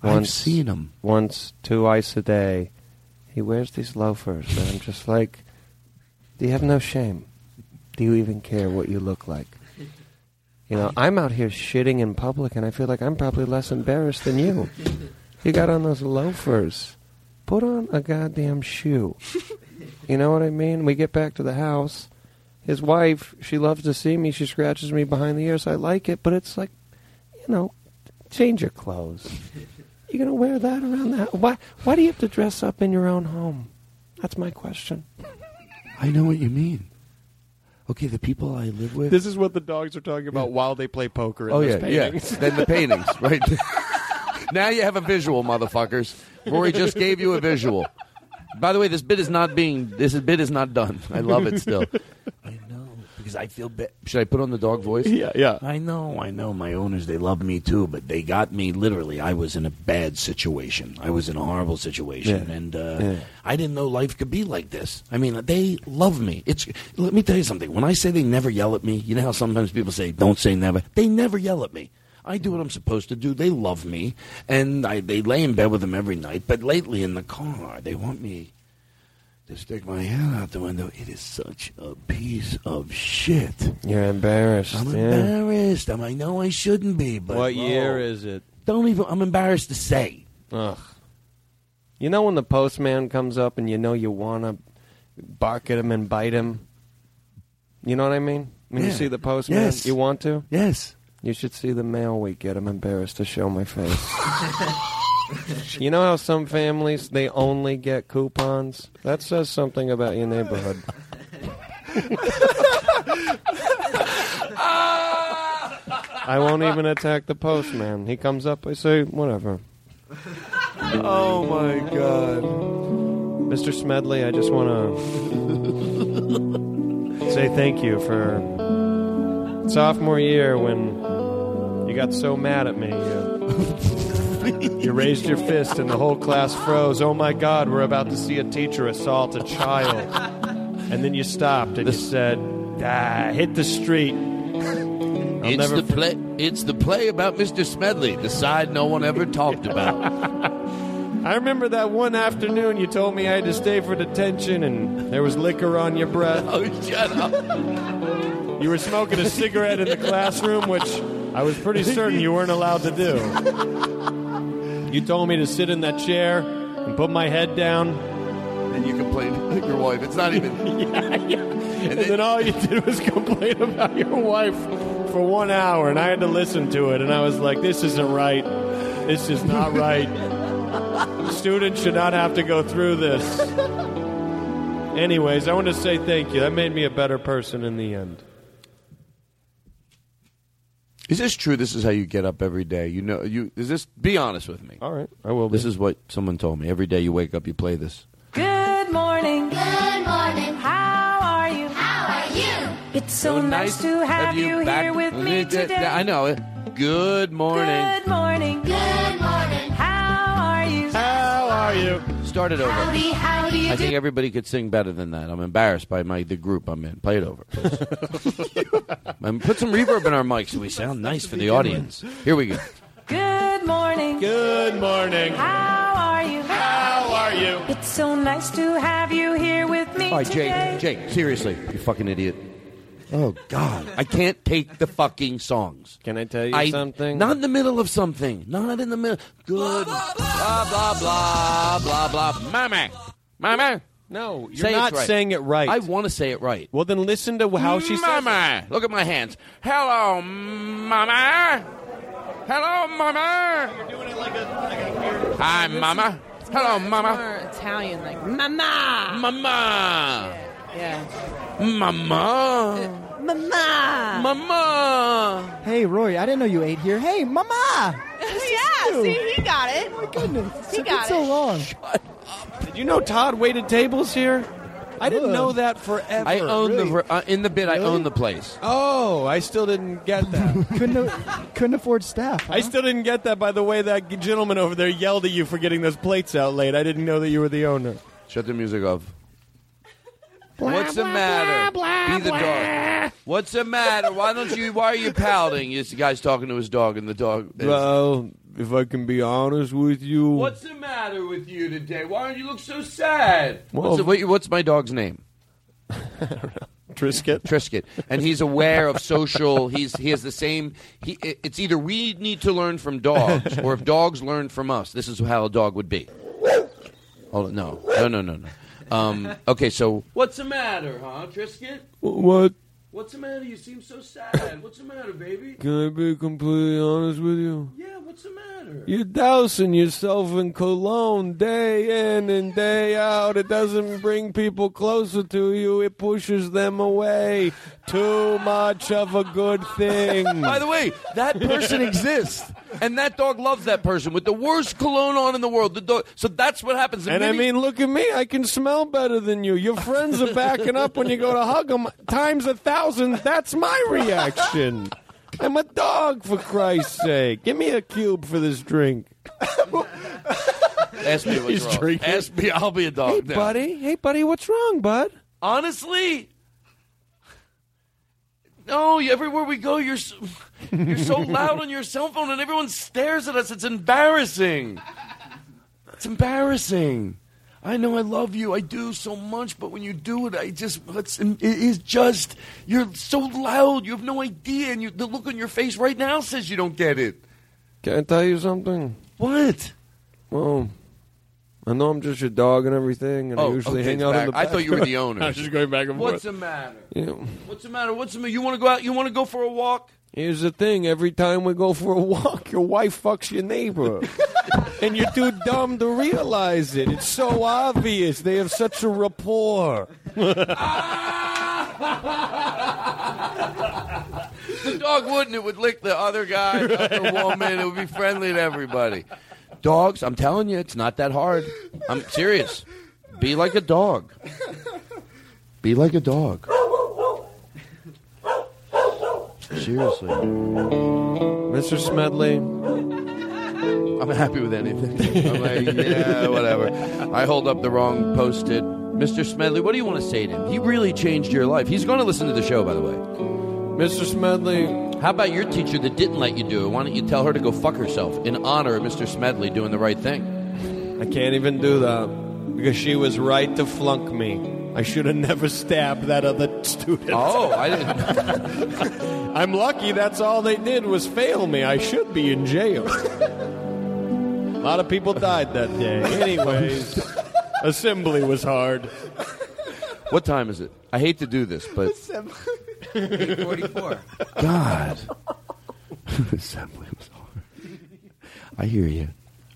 I've Once, seen him. once, twice a day. He wears these loafers, and I'm just like, do you have no shame? Do you even care what you look like? You know, I'm out here shitting in public, and I feel like I'm probably less embarrassed than you. You got on those loafers. Put on a goddamn shoe. You know what I mean? We get back to the house. His wife, she loves to see me. She scratches me behind the ears. I like it, but it's like, you know, change your clothes. You're gonna wear that around the house? Why? Why do you have to dress up in your own home? That's my question. I know what you mean. Okay, the people I live with. This is what the dogs are talking about while they play poker. In oh those yeah, yeah. Then the paintings, right? Now you have a visual, motherfuckers. Rory just gave you a visual. By the way, this bit is not being. This bit is not done. I love it still. I know because I feel bad. Should I put on the dog voice? Yeah, yeah. I know, I know. My owners, they love me too, but they got me literally. I was in a bad situation. I was in a horrible situation, Yeah. and uh, Yeah. I didn't know life could be like this. I mean, they love me. It's. Let me tell you something. When I say they never yell at me, you know how sometimes people say, "Don't say never." They never yell at me. I do what I'm supposed to do. They love me, and I, they lay in bed with them every night. But lately in the car, they want me to stick my head out the window. It is such a piece of shit. You're embarrassed. I'm yeah. embarrassed. I'm, I know I shouldn't be, but What year oh, is it? Don't even. I'm embarrassed to say. Ugh. You know when the postman comes up and you know you want to bark at him and bite him? You know what I mean? When you see the postman, Yes. you want to? Yes. You should see the mail we get. I'm embarrassed to show my face. you know how some families, they only get coupons? That says something about your neighborhood. I won't even attack the postman. He comes up, I say, whatever. Oh my god. Mr. Smedley, I just want to say thank you for sophomore year when you got so mad at me. You, you raised your fist and the whole class froze. Oh my God, we're about to see a teacher assault a child. And then you stopped and you said, ah, hit the street. I'll it's the play. It's the play about Mr. Smedley, the side no one ever talked about. I remember that one afternoon you told me I had to stay for detention and there was liquor on your breath. Oh, shut up. You were smoking a cigarette in the classroom, which I was pretty certain you weren't allowed to do. You told me to sit in that chair and put my head down. and you complained to your wife. It's not even. yeah, yeah. And, then, all you did was complain about your wife for one hour, and I had to listen to it, and I was like, this isn't right. This is not right. Students should not have to go through this. Anyways, I want to say thank you. That made me a better person in the end. Is this true? This is how you get up every day. You know, you is this? Be honest with me. All right, I will. This is what someone told me. Every day you wake up, you play this. Good morning. Good morning. How are you? How are you? It's so, oh, nice, to have, you, back- here with me today. I know it. Good morning. Good morning. Good morning. How are you? How are you? Start it over. Howdy, how do you I do? think everybody could sing better than that. I'm embarrassed by my the group I'm in. Play it over. please. Put some reverb in our mics so we sound nice for the audience. Here we go. Good morning. Good morning. How are you? How are you? It's so nice to have you here with me All right, today. Jake. Jake, seriously, you fucking idiot. Oh God, I can't take the fucking songs. Can I tell you I- something? Not in the middle of something. Not in the middle. Good. Blah blah blah blah blah. Mama, mama. No, you're Say not right. saying it right. I want to say it right. Well, then listen to how she says Mama, look at my hands. Hello, Mama. Hello, Mama. You're doing it like a. Hi, Mama. Hello, Mama. More Italian, like mama, Mama. yeah, Mama. mama, Mama. Hey, Roy, I didn't know you ate here. Hey, Mama! yeah. you. See, he got it. My goodness. He It's got been so it. long. Did you know Todd waited tables here? I didn't Ugh. know that forever. I own Really? the uh, in the bit. I own the place. Oh, I still didn't get that. couldn't, couldn't afford staff. huh? I still didn't get that by the way that gentleman over there yelled at you for getting those plates out late. I didn't know that you were the owner. Shut the music off. What's the matter? Be the dog. What's the matter? Why don't you? Why are you pouting? This guy's talking to his dog, and the dog. is- Well, if I can be honest with you, What's the matter with you today? Why don't you look so sad? Well- what's, the- what- what's my dog's name? Trisket? Trisket, and he's aware of social. He's he has the same. He it's either we need to learn from dogs, or if dogs learn from us. This is how a dog would be. Oh no, no, no, no, no. Um, okay, so what's the matter, huh, Trisket? What? What's the matter? You seem so sad. What's the matter, baby? Can I be completely honest with you? Yeah, what's the matter? You're dousing yourself in cologne day in and day out. It doesn't bring people closer to you, it pushes them away. Too much of a good thing. By the way, that person exists, and that dog loves that person with the worst cologne on in the world. The dog. So that's what happens. The And I mean, look at me. I can smell better than you. Your friends are backing up when you go to hug them times a thousand. That's my reaction. I'm a dog, for Christ's sake. Give me a cube for this drink. ask me what's He's wrong. drinking. Ask me. I'll be a dog. Hey, now. buddy. Hey, buddy. What's wrong, bud? Honestly, no. Everywhere we go, you're you're so loud on your cell phone, and everyone stares at us. It's embarrassing. It's embarrassing. I know I love you. I do so much, but when you do it, I just it's, it is just you're so loud. You have no idea, and you, the look on your face right now says you don't get it. Can I tell you something? What? Well, I know I'm just your dog and everything, and I Oh, usually hang out in the I thought you were the owner. I was just going back and forth. What's the matter? Know, What's the matter? What's the matter? You want to go out? You want to go for a walk? Here's the thing: every time we go for a walk, your wife fucks your neighbor, and you're too dumb to realize it. It's so obvious. They have such a rapport. The dog wouldn't. It would lick the other guy, the other woman. It would be friendly to everybody. Dogs, I'm telling you, it's not that hard. I'm serious. Be like a dog. Be like a dog. Seriously. Mr. Smedley. I'm happy with anything. I'm like, yeah, whatever. I hold up the wrong post-it. Mr. Smedley, what do you want to say to him? He really changed your life. He's going to listen to the show, by the way. Mr. Smedley. How about your teacher that didn't let you do it? Why don't you tell her to go fuck herself in honor of Mr. Smedley doing the right thing? I can't even do that because she was right to flunk me. I should have never stabbed that other student. Oh, I didn't. I'm lucky that's all they did was fail me. I should be in jail. A lot of people died that day. Anyways, assembly was hard. What time is it? I hate to do this, but Assembly. 844. God. Assembly was hard. I hear you.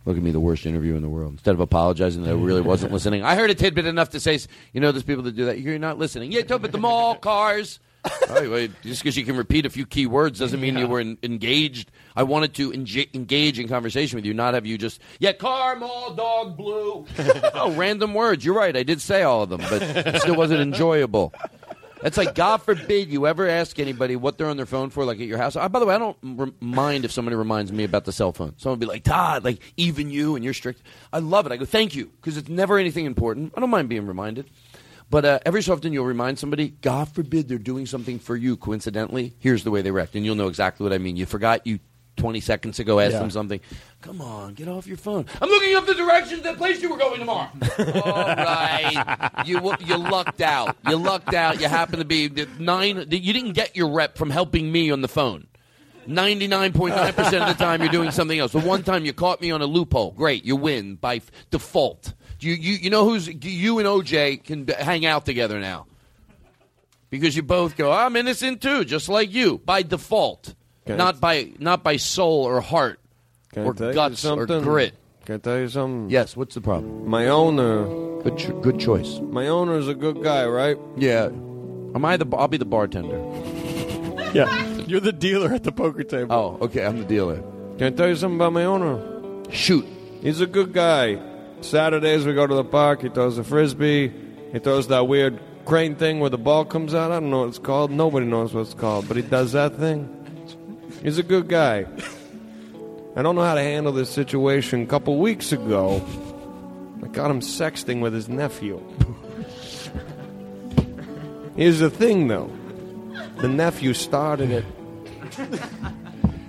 Look at me, the worst interview in the world. Instead of apologizing that I really wasn't listening, I heard a tidbit enough to say, you know, there's people that do that. You're not listening. Yeah, talk about the mall, cars. Right, wait, just because you can repeat a few key words doesn't mean you were en- engaged. I wanted to enga- engage in conversation with you, not have you just, yeah, car, mall, dog, blue. oh, random words. You're right. I did say all of them, but it still wasn't enjoyable. It's like God forbid you ever ask anybody what they're on their phone for, like at your house. Uh, by the way, I don't re- mind if somebody reminds me about the cell phone. Someone be like, Todd, like even you and you're strict. I love it. I go, thank you, because it's never anything important. I don't mind being reminded. But uh, every so often you'll remind somebody, God forbid they're doing something for you coincidentally. Here's the way they react, and you'll know exactly what I mean. You forgot you 20 seconds ago asked Yeah. them something. Come on, get off your phone. I'm looking up the directions to the place you were going tomorrow. All right, you you lucked out. You lucked out. You happen to be nine. You didn't get your rep from helping me on the phone. 99.9% of the time you're doing something else. The one time you caught me on a loophole, great, you win by f- default. You, you, you know who's you and OJ can b- hang out together now because you both go. I'm innocent too, just like you by default, Can I- not by not by soul or heart I or guts or something? grit. Can I tell you something? Yes. What's the problem? My owner. Good, ch- good choice. My owner's a good guy, right? Yeah. Am I the? I'll be the bartender. Yeah. You're the dealer at the poker table. Oh, okay. I'm the dealer. Can I tell you something about my owner? Shoot. He's a good guy. Saturdays we go to the park. He throws a frisbee. He throws that weird crane thing where the ball comes out. I don't know what it's called. Nobody knows what it's called, but he does that thing. He's a good guy. I don't know how to handle this situation. A couple weeks ago, I got him sexting with his nephew. Here's the thing, though. The nephew started it.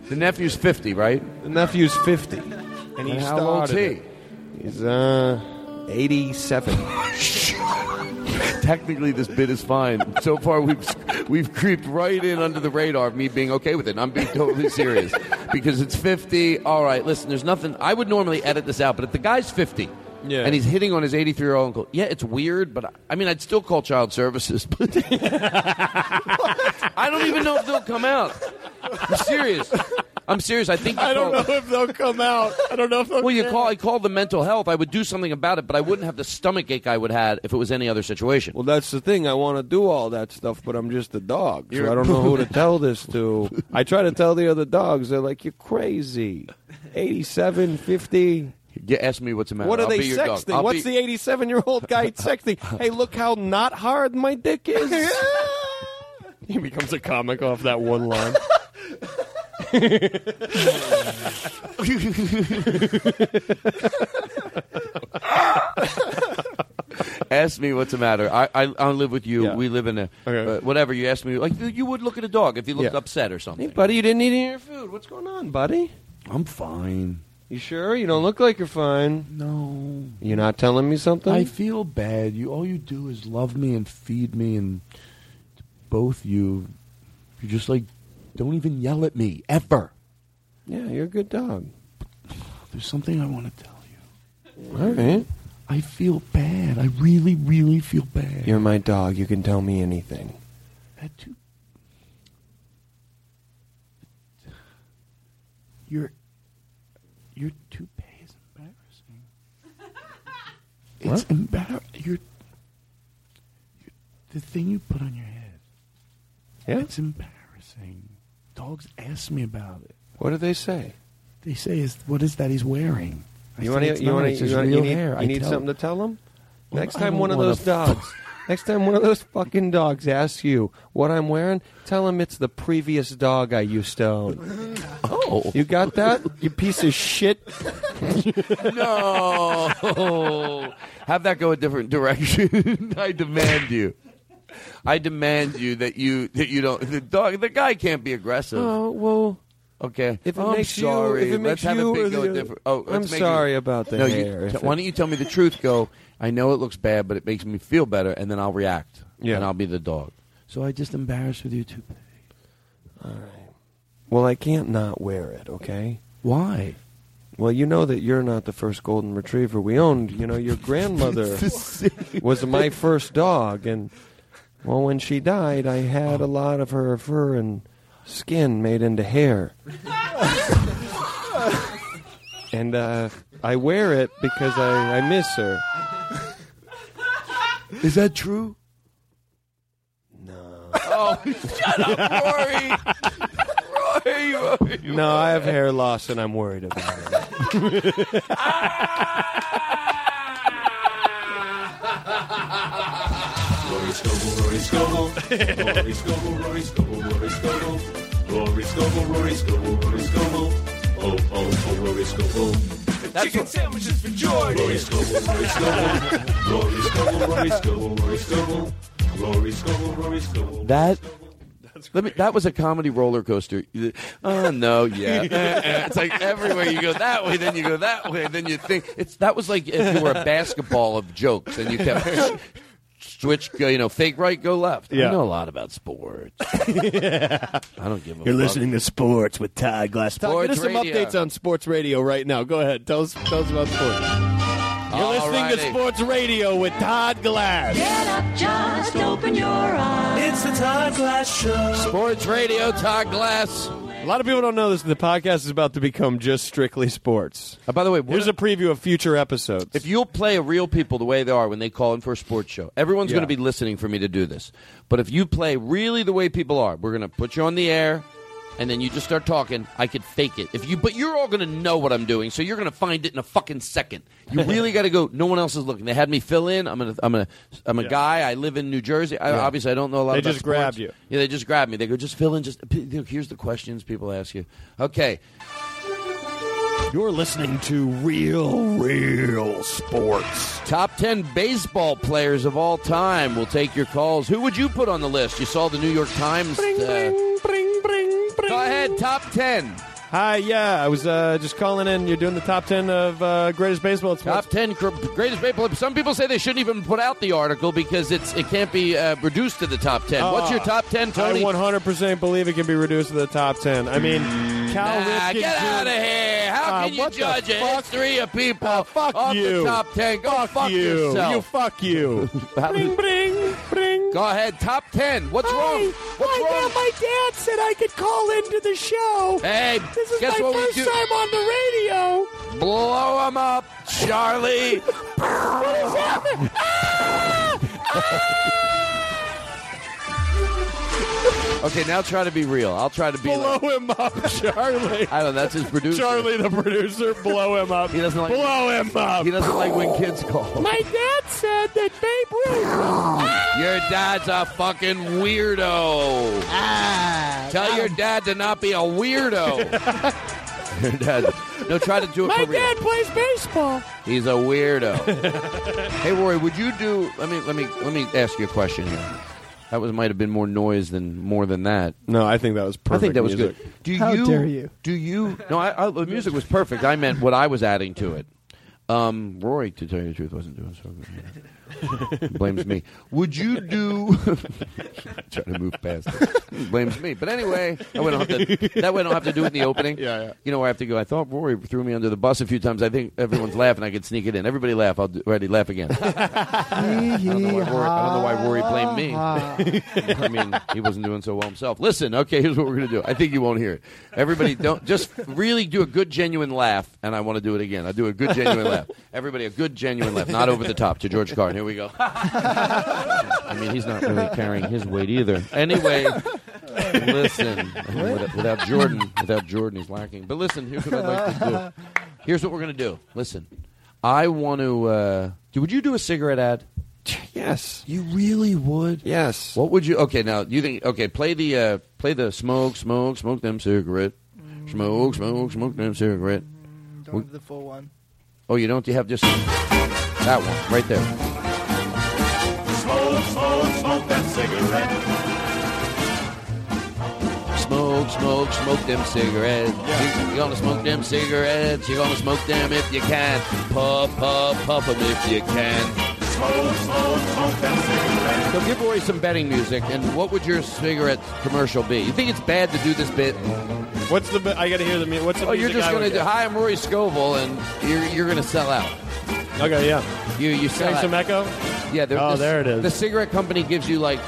The nephew's 50, right? The nephew's 50. And he And how started old's he? it. He's, uh, 87. Technically, this bit is fine. So far, we've we've creeped right in under the radar of me being okay with it. I'm being totally serious because it's 50. All right, listen, there's nothing. I would normally edit this out, but if the guy's 50, Yeah. and he's hitting on his 83 year old uncle. Yeah, it's weird, but I, I mean, I'd still call child services. But I don't even know if they'll come out. I'm serious. I'm serious. I think you I don't call- know if they'll come out. I don't know if they'll. Well, you call. I call the mental health. I would do something about it, but I wouldn't have the stomach ache I would have if it was any other situation. Well, that's the thing. I want to do all that stuff, but I'm just a dog, so You're- I don't know who to tell this to. I try to tell the other dogs. They're like, "You're crazy." 87, 50. You ask me what's the matter. What are I'll they be your sexting? I'll What's be- the 87 year old guy texting? hey, look how not hard my dick is. he becomes a comic off that one line. Ask me what's the matter. I I, I live with you. Yeah. We live in a Okay. uh, whatever. You ask me like you would look at a dog if you looked Yeah. upset or something. Hey, buddy, you didn't eat any of your food. What's going on, buddy? I'm fine. You sure? You don't look like you're fine. No. You're not telling me something? I feel bad. You all you do is love me and feed me, and both you, you're just like don't even yell at me ever. yeah, you're a good dog. There's something I want to tell you. All right. I feel bad. I really, really feel bad. You're my dog. You can tell me anything. That too. Your your toupee is embarrassing. It's embarrassing. Your, your the thing you put on your head. Yeah? It's embarrassing. Dogs ask me about it. What do they say? They say, "Is what is that he's wearing?" I You want to? You want to? You, wanna- you need, you I need tell- something to tell them. Well, Next time one of those dogs. Next time one of those fucking dogs asks you what I'm wearing, tell him it's the previous dog I used to own. Oh, you got that? You piece of shit. no. Have that go a different direction. I demand you. I demand you that you that you don't. The dog, the guy can't be aggressive. Oh well. Okay. If it Oh, I'm makes you- sorry. if it let's have you or big go different. Oh, I'm sorry it- about the no, hair, You, if why don't you tell me the truth? Go. I know it looks bad, but it makes me feel better, and then I'll react. Yeah. And I'll be the dog. So I just embarrassed with you too. All right. Well, I can't not wear it. Okay. Why? Well, you know that you're not the first golden retriever we owned. You know, your grandmother was my first dog, and well, when she died, I had a lot of her fur and skin made into hair, and uh, I wear it because I, I miss her. Is that true? No. Oh, shut up, Rory. Rory, Rory. No, I have hair loss, and I'm worried about it. Rory Scovel, Rory Scovel, Rory Scovel, Rory Scovel, Rory Scovel, Rory Scovel, Rory Scovel, Rory Scovel, oh, oh, oh, Rory Scovel. Chicken sandwiches for Jordan. Rory Scovel, Rory Scovel, Rory Scovel, Rory Scovel, Rory Scovel, Rory Scovel, Rory Scovel. That. Let me, that was a comedy roller coaster. Oh no, yeah. It's like everywhere you go that way, then you go that way, then you think it's that was like if you were a basketball of jokes and you kept switch, go, you know, fake right, go left. I know a lot about sports. I don't give a. You're fuck. listening to Sports with Todd Glass. Todd, Sports get us some radio. updates on sports radio right now. Go ahead. Tell us, tell us about sports. You're listening to Sports Radio with Todd Glass. Get up, just open your eyes. It's the Todd Glass Show. Sports Radio, Todd Glass. A lot of people don't know this. The podcast is about to become just strictly sports. Uh, by the way, what here's a preview of future episodes. If you'll play real people the way they are when they call in for a sports show, everyone's Yeah. going to be listening for me to do this. But if you play really the way people are, we're going to put you on the air, and then you just start talking. I could fake it if you, but you're all going to know what I'm doing, so you're going to find it in a fucking second. You really got to go. No one else is looking. They had me fill in. I'm gonna. I'm gonna. I'm a Yeah. guy. I live in New Jersey. I, Yeah. Obviously, I don't know a lot. They just grabbed you. Yeah, they just grabbed me. They go, just fill in. Just here's the questions people ask you. Okay, You're listening to Real, Real Sports. Top 10 baseball players of all time. We'll take your calls. Who would you put on the list? You saw the New York Times. Bring, uh, Go ahead, top 10. Hi, yeah, I was uh, just calling in. You're doing the top ten of uh, greatest baseball. Top 10 cr- greatest baseball. Some people say they shouldn't even put out the article because it's it can't be uh, reduced to the top 10. What's your top 10, Tony? I 100% believe it can be reduced to the top ten. I mean, Cal Nah, Ripken get Jr. out of here. How Uh, can you judge a history of people Uh, fuck off you. the top ten? Go Fuck fuck you. yourself. You fuck you. bring, bring, bring. Go ahead, top ten. What's wrong? What's my, wrong? dad, my dad said I could call into the show. Hey, this is guess my first time on the radio. Blow him up, Charlie. what is happening? Ah! Okay, now try to be real. I'll try to be. Blow like, him up, Charlie. I don't know. That's his producer. Charlie, the producer, blow him up. He doesn't like. Blow him up. He doesn't like when kids call. My dad said that Babe Ruth. Your dad's a fucking weirdo. Ah, Tell your dad to not be a weirdo. your dad. No, try to do it My for real. dad plays baseball. He's a weirdo. hey, Rory, would you do? Let me let me let me ask you a question here. That was might have been more noise than more than that. No, I think that was perfect. I think that was music. good. Do How you? dare you. Do you? No, I, I, the music was perfect. I meant what I was adding to it. Um, Rory, to tell you the truth, wasn't doing so good. Blames me. Would you do? trying to move past it. Blames me. But anyway, that way I don't have to. That way I don't have to do it in the opening. Yeah, yeah. You know I have to go. I thought Rory threw me under the bus a few times. I think everyone's laughing. I could sneak it in. Everybody laugh. I'll do, ready. Laugh again. I don't know why Rory, I don't know why Rory blamed me. I mean, he wasn't doing so well himself. Listen, okay, here's what we're going to do. I think you won't hear it. Everybody, don't just really do a good, genuine laugh, and I want to do it again. I do a good, genuine laugh. Everybody, a good, genuine laugh, not over the top to George Carlin. Here we go. I mean, he's not really carrying his weight either. Anyway, listen, without, without Jordan, without Jordan, he's lacking. But listen, here's what I'd like to do. Here's what we're going to do. Listen, I want to. Uh, do, would you do a cigarette ad? Yes. You really would? Yes. What would you? Okay, now you think? Okay, play the uh, play the smoke, smoke, smoke them cigarette, smoke, smoke, smoke them cigarette. Don't have the full one. Oh, you don't? You have just that one right there. Smoke cigarette. Smoke, smoke, smoke them cigarettes. You, you gonna smoke them cigarettes? You gonna smoke them if you can. Puff, puff, puff them if you can. Smoke, smoke, smoke that cigarette. So give Roy some betting music, and what would your cigarette commercial be? You think it's bad to do this bit? What's the? I got to hear the music. What's the Oh, you're just I gonna do. Hi, I'm Rory Scovel, and you're you're gonna sell out. Okay, yeah. You you sell out. some echo. Yeah, the, Oh, the- there it is. The cigarette company gives you like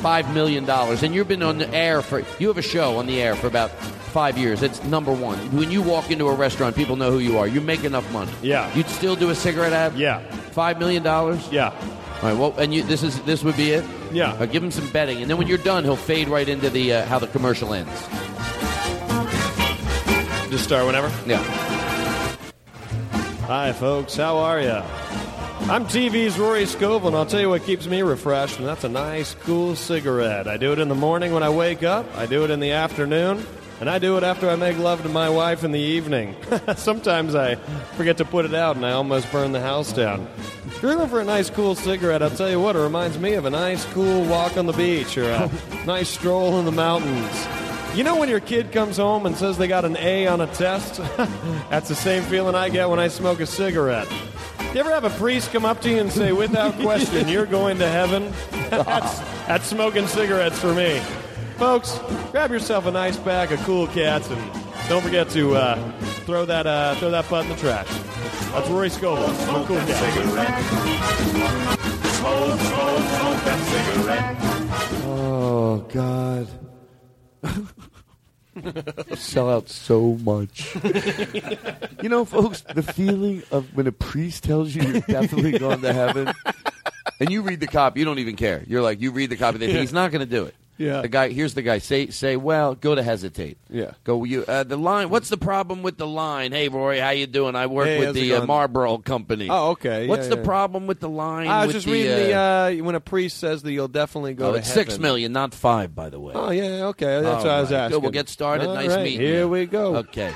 five million dollars, and you've been on the air for. You have a show on the air for about five years. It's number one. When you walk into a restaurant, people know who you are. You make enough money. Yeah. You'd still do a cigarette ad. Yeah. Five million dollars. Yeah. All right. Well, and you, this is this would be it. Yeah. Uh, give him some betting, and then when you're done, he'll fade right into the uh, how the commercial ends. Just start whenever. Yeah. Hi, folks. How are ya? I'm TV's Rory Scovel, and I'll tell you what keeps me refreshed, and that's a nice, cool cigarette. I do it in the morning when I wake up, I do it in the afternoon, and I do it after I make love to my wife in the evening. Sometimes I forget to put it out, and I almost burn the house down. If you're looking for a nice, cool cigarette, I'll tell you what, it reminds me of a nice, cool walk on the beach or a nice stroll in the mountains. You know when your kid comes home and says they got an A on a test? That's the same feeling I get when I smoke a cigarette. You ever have a priest come up to you and say, without question, you're going to heaven? That's, that's smoking cigarettes for me. Folks, grab yourself a nice bag of cool cats and don't forget to uh, throw that uh, throw that butt in the trash. That's Rory Scovel. Smoke cool cat. Smoke, smoke, smoke that cigarette. Oh God. Sell out so much. you know, folks, the feeling of when a priest tells you you're definitely going to heaven, and you read the copy, you don't even care. You're like, you read the copy, they think he's not going to do it. Yeah. The guy, here's the guy. Say, say, well, go to hesitate. Yeah. Go. You. Uh, the line. What's the problem with the line? Hey, Rory, how you doing? I work Hey, with the uh. Marlboro Company. Oh, okay. What's Yeah, the yeah. problem with the line? I was just the, reading the uh, uh, when a priest says that you'll definitely go oh, to it's heaven. six million, not five, by the way. Oh yeah, okay. That's All what I was right. asking. Good, we'll get started. All nice right, meeting Here you. we go. Okay.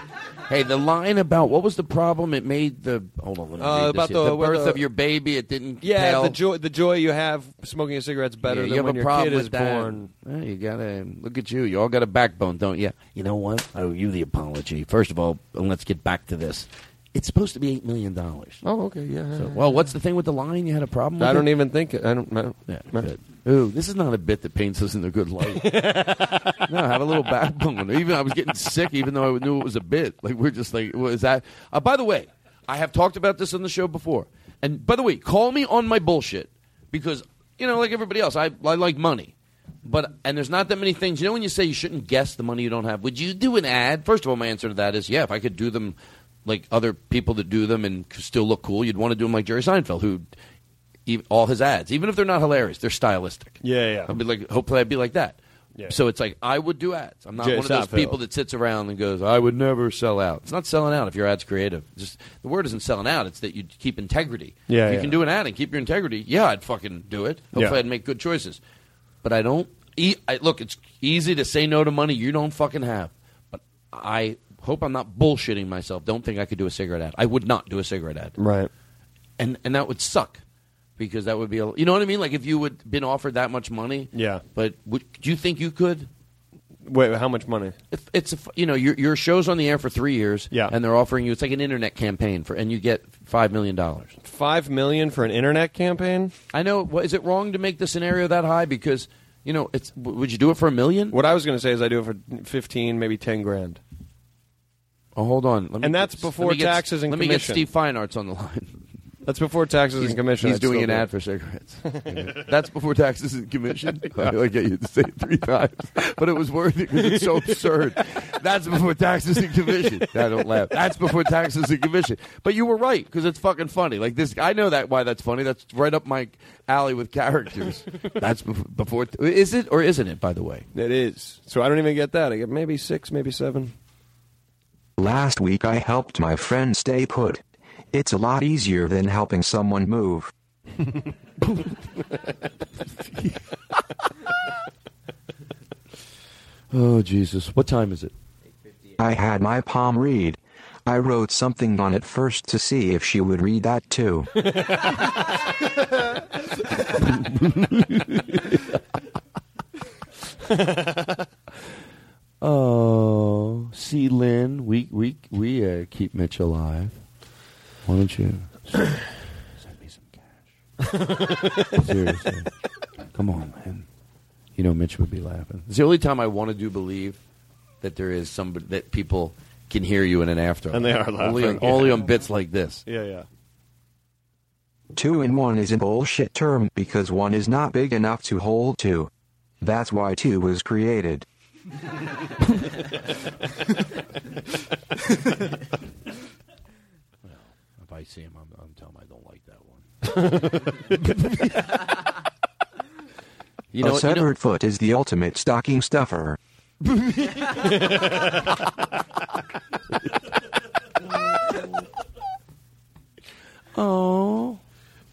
Hey, the line about what was the problem? It made the hold on. Let me Uh, about the- the birth the- of your baby. It didn't. Yeah, tell. the joy the joy you have smoking a cigarette's better Yeah, you than have when a your problem kid with is that. born. Well, you gotta look at you. You all got a backbone, don't you? You know what? I owe you the apology. First of all, let's get back to this. It's supposed to be eight million dollars. Oh, okay, yeah. So, well, what's the thing with the line? You had a problem. with I don't it? even think it. I don't. I don't Yeah, good. Ooh, this is not a bit that paints us in a good light. no, I have a little backbone. Even I was getting sick, even though I knew it was a bit. Like we're just like, what is that? Uh, by the way, I have talked about this on the show before. And by the way, call me on my bullshit because you know, like everybody else, I I like money. But and there's not that many things. You know, when you say you shouldn't guess the money you don't have, would you do an ad? First of all, my answer to that is yeah. If I could do them like other people that do them and still look cool, you'd want to do them like Jerry Seinfeld, who even, all his ads, even if they're not hilarious, they're stylistic. Yeah, yeah. I'd be like, hopefully, I'd be like that. Yeah. So it's like I would do ads. I'm not Jerry one of those Seinfeld. people that sits around and goes, "I would never sell out." It's not selling out if your ad's creative. Just the word isn't selling out. It's that you keep integrity. Yeah, if you yeah. can do an ad and keep your integrity, yeah, I'd fucking do it. Hopefully, Yeah. I'd make good choices. But I don't. E- I, look, it's easy to say no to money you don't fucking have. But I hope I'm not bullshitting myself. Don't think I could do a cigarette ad. I would not do a cigarette ad. Right. And and that would suck because that would be a, you know what I mean. Like if you would been offered that much money. Yeah. But would, do you think you could? Wait, how much money? If it's a, you know your your show's on the air for three years. Yeah. And they're offering you it's like an internet campaign for and you get five million dollars. Five million for an internet campaign? I know. What, is it wrong to make the scenario that high? Because you know, it's would you do it for a million? What I was going to say is I do it for fifteen, maybe ten grand. Oh, hold on. Let me And that's get- before let me get- taxes and commission. Let me get Steve Feinart's on the line. That's before taxes He's, and commission. He's I'd doing an do ad for cigarettes. That's before taxes and commission. I like get you to say it three times, but it was worth it because it's so absurd. That's before taxes and commission. I don't laugh. That's before taxes and commission. But you were right because it's fucking funny. Like this, I know that why that's funny. That's right up my alley with characters. That's before. before is it or isn't it? By the way, It is. So I don't even get that. I get maybe six, maybe seven. Last week I helped my friend stay put. It's a lot easier than helping someone move. Oh Jesus! What time is it? I had my palm read. I wrote something on it first to see if she would read that too. Oh, see, Lynn, we we we uh, keep Mitch alive. Why don't you send me some cash? Seriously, come on, man. You know Mitch would be laughing. It's the only time I want to do believe that there is somebody that people can hear you in an after. And they are only on, laughing, only on bits like this. Yeah, yeah. Two in one is a bullshit term because one is not big enough to hold two. That's why two was created. If I see him, I'm, I'm telling him I don't like that one. you know, a what- you know- severed foot is the ultimate stocking stuffer. Oh.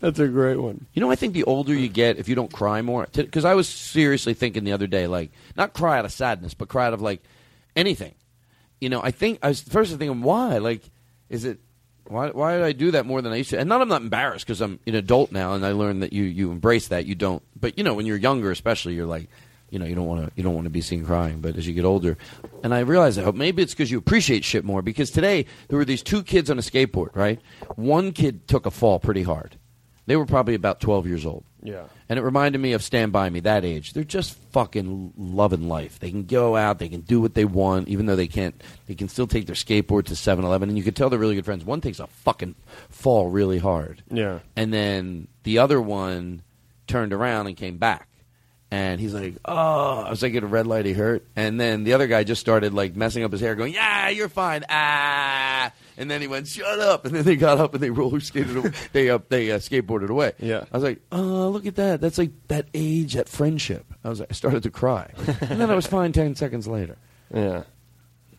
That's a great one. You know, I think the older you get, if you don't cry more, because I was seriously thinking the other day, like not cry out of sadness, but cry out of like anything. You know, I think I was first thinking, why? Like, is it why? Why did I do that more than I used to? And not I'm not embarrassed because I'm an adult now, and I learned that you you embrace that. You don't, but you know, when you're younger, especially, you're like, you know, you don't want to you don't want to be seen crying. But as you get older, and I realized that maybe it's because you appreciate shit more. Because today there were these two kids on a skateboard, right? One kid took a fall pretty hard. They were probably about 12 years old. Yeah. And it reminded me of Stand By Me, that age. They're just fucking loving life. They can go out, they can do what they want, even though they can't, they can still take their skateboard to 7 Eleven. And you can tell they're really good friends. One takes a fucking fall really hard. Yeah. And then the other one turned around and came back. And he's like, oh, I was like, at a red light, he hurt. And then the other guy just started like messing up his hair, going, yeah, you're fine. Ah. And then he went, shut up. And then they got up and they roller skated, away. they, uh, they uh, skateboarded away. Yeah. I was like, oh, look at that. That's like that age, that friendship. I was like, I started to cry. and then I was fine 10 seconds later. Yeah.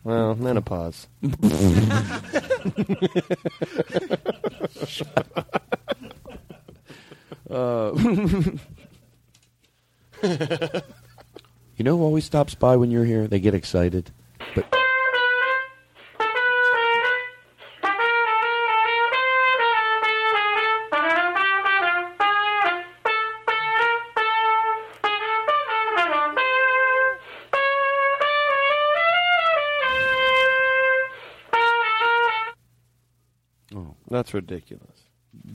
Well, menopause. Uh, you know who always stops by when you're here? They get excited. But oh, That's ridiculous.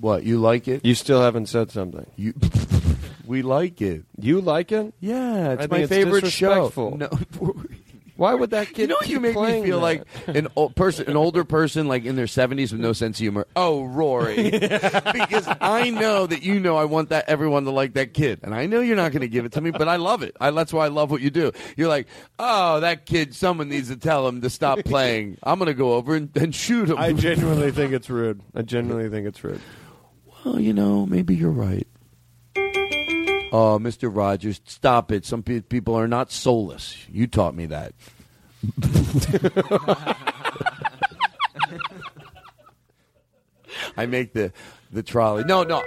What you like it? You still haven't said something. You, we like it. You like it? Yeah, it's I my think favorite show. disrespectful. No, Why would that kid? you know, you make me feel that? like an old person, an older person, like in their seventies with no sense of humor. Oh, Rory, because I know that you know I want that everyone to like that kid, and I know you're not going to give it to me, but I love it. I, that's why I love what you do. You're like, oh, that kid. Someone needs to tell him to stop playing. I'm going to go over and, and shoot him. I genuinely think it's rude. I genuinely think it's rude. Well, you know, maybe you're right. Oh, Mr. Rogers, stop it. Some pe- people are not soulless. You taught me that. I make the the trolley. No, no.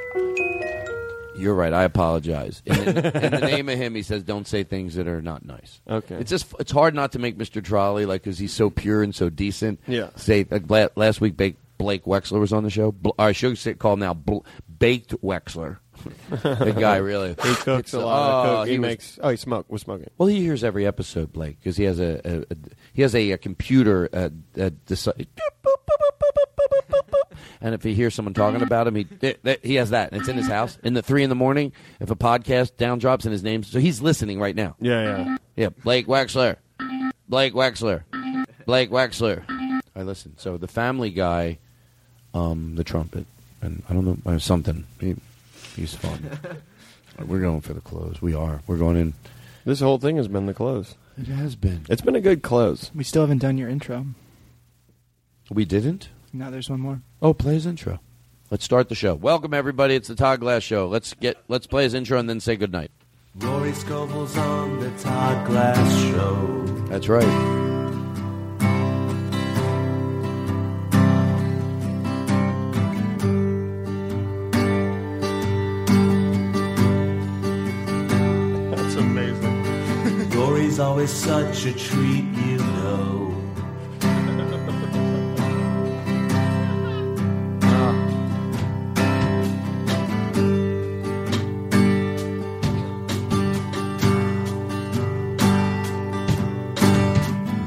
You're right. I apologize. In the, in the name of him, he says, "Don't say things that are not nice." Okay. It's just it's hard not to make Mr. Trolley like because he's so pure and so decent. Yeah. Say like, la- last week, Blake, Blake Wexler was on the show. Bl- I should say call him now Bl- Baked Wexler. The guy really He cooks a lot. oh, of cook. He, was- makes. Oh, he smoke. Was smoking. well, he hears every episode, Blake, because he has a, a, a he has a, a computer. Uh, uh, deci- and if he hears someone talking about him, he th- th- he has that. And it's in his house in the three in the morning. If a podcast down drops in his name, so he's listening right now. Yeah, yeah. Yeah, Blake Wexler, Blake Wexler, Blake Wexler. I listen. So the Family Guy, um, the trumpet, and I don't know uh, something. He, he's fun. We're going for the close. We are. We're going in. This whole thing has been the close. It has been. It's been a good close. We still haven't done your intro. We didn't. Now there's one more. Oh, play his intro. Let's start the show. Welcome everybody. It's the Todd Glass Show. Let's get let's play his intro and then say goodnight. Rory Scovel's on the Todd Glass Show. That's right. Always such a treat, you know. Ah.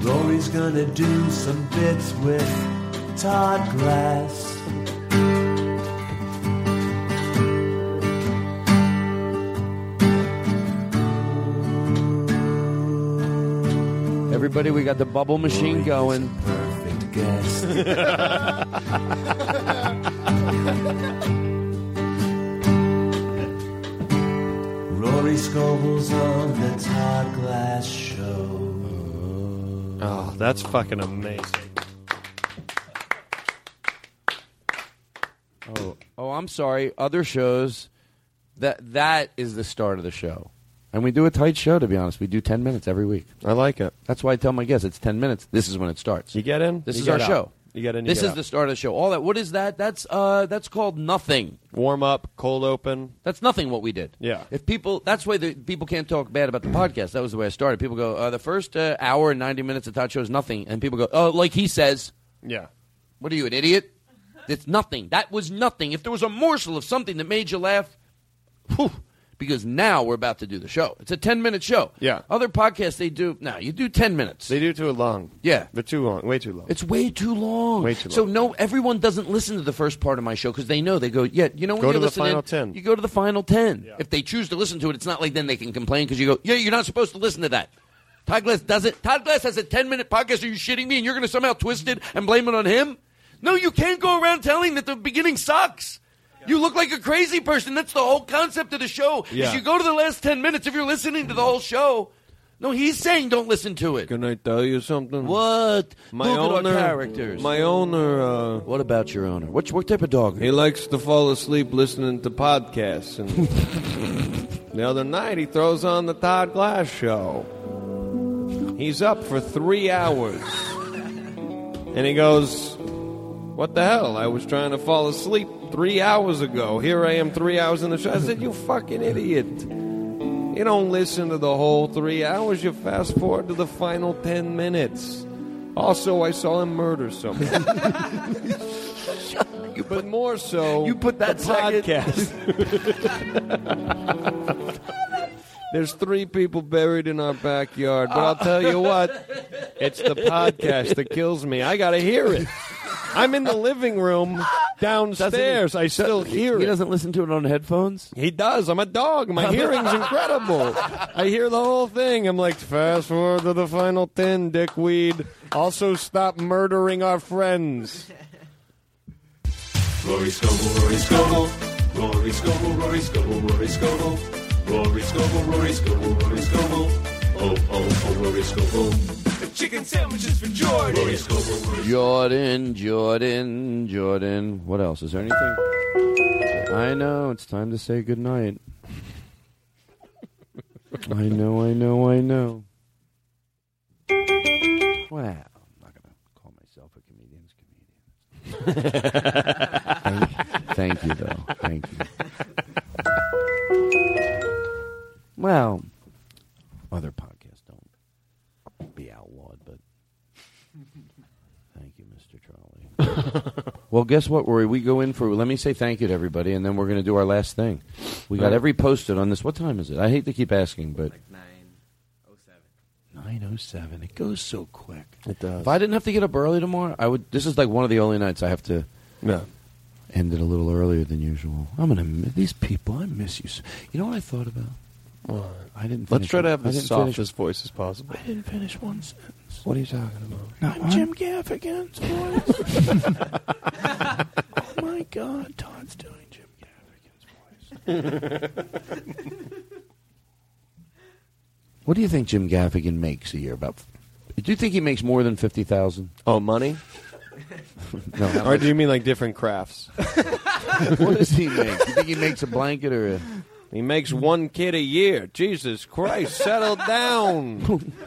Rory's gonna do some bits with Todd Glass. Got the bubble machine going. Perfect guest. Rory Scovel's on the Todd Glass Show. Oh, that's fucking amazing. Oh, oh, I'm sorry. Other shows that that is the start of the show. And we do a tight show to be honest. We do 10 minutes every week. I like it. That's why I tell my guests it's 10 minutes. This is when it starts. You get in. This you is our out. show. You get in. You This get is out. the start of the show. All that. What is that? That's uh that's called nothing. warm up, cold open. That's nothing what we did. Yeah. If people, that's why the people can't talk bad about the podcast. That was the way I started. People go, uh, the first uh, hour and ninety minutes of Todd Show is nothing, and people go, oh, like he says, Yeah. what are you, an idiot? It's nothing. That was nothing. If there was a morsel of something that made you laugh, whew, because now we're about to do the show. It's a ten minute show. Yeah. Other podcasts they do now you do ten minutes. They do too long. Yeah. They're too long. Way too long. It's way too long. Way too long. So no, everyone doesn't listen to the first part of my show because they know they go, yeah, you know when Go you're to the final 10. You go to the final ten. If they choose to listen to it, it's not like then they can complain because you go, yeah, you're not supposed to listen to that. Todd Glass does it. Todd Glass has a ten minute podcast. Are you shitting me? And you're going to somehow twist it and blame it on him? No, you can't go around telling that the beginning sucks. You look like a crazy person. That's the whole concept of the show. Yeah. Is you go to the last ten minutes if you're listening to the whole show. No, he's saying don't listen to it. Can I tell you something? What? My Look owner, at our characters. My owner, uh, What about your owner? What, what type of dog? he likes to fall asleep listening to podcasts. And the other night, he throws on the Todd Glass show. He's up for three hours, and he goes, "What the hell? I was trying to fall asleep three hours ago. Here I am, three hours in the show." I said, "You fucking idiot." You don't listen to the whole three hours. You fast forward to the final ten minutes. Also, I saw him murder someone. you but more so, You put that the second- podcast. There's three people buried in our backyard, but I'll tell you what, it's the podcast that kills me. I got to hear it. I'm in the living room downstairs. I still hear He it. He doesn't listen to it on headphones. He does. I'm a dog. My hearing's incredible. I hear the whole thing. I'm like, fast forward to the final ten, dickweed. Also, stop murdering our friends. Rory Scovel, Rory Scovel, Rory Scovel, Rory Scovel, Rory Scovel, Rory Scovel, Rory Scovel, Rory Scovel. Oh, oh, oh, Rory Scovel. The chicken sandwiches for Jordan. Rory Scovel, Rory Jordan, Jordan, Jordan. What else? Is there anything? I know. It's time to say goodnight. I know, I know, I know. Wow. I'm not going to call myself a comedian's comedian. thank, thank you, though. Thank you. Well, other podcasts don't be outlawed, but thank you, Mr. Trolley. well, guess what, Rory? We go in for. Let me say thank you to everybody, and then we're going to do our last thing. We got Right. every posted on this. What time is it? I hate to keep asking, but nine oh seven. nine oh seven. It goes so quick. It does. If I didn't have to get up early tomorrow, I would. This is like one of the only nights I have to. Yeah. End it a little earlier than usual. I'm gonna miss these people. I miss you. s- You know what I thought about? What? I didn't. Let's finish try to one- have I the didn't softest finish- voice as possible. I didn't finish one sentence. What are you talking about? I'm Jim Gaffigan's voice. oh my God, Todd's doing Jim Gaffigan's voice. what do you think Jim Gaffigan makes a year? About? Do you think he makes more than fifty thousand? Oh, money? no. how or much- do you mean like different crafts? what does he make? Do you think he makes a blanket or a? He makes one kid a year. Jesus Christ, settle down.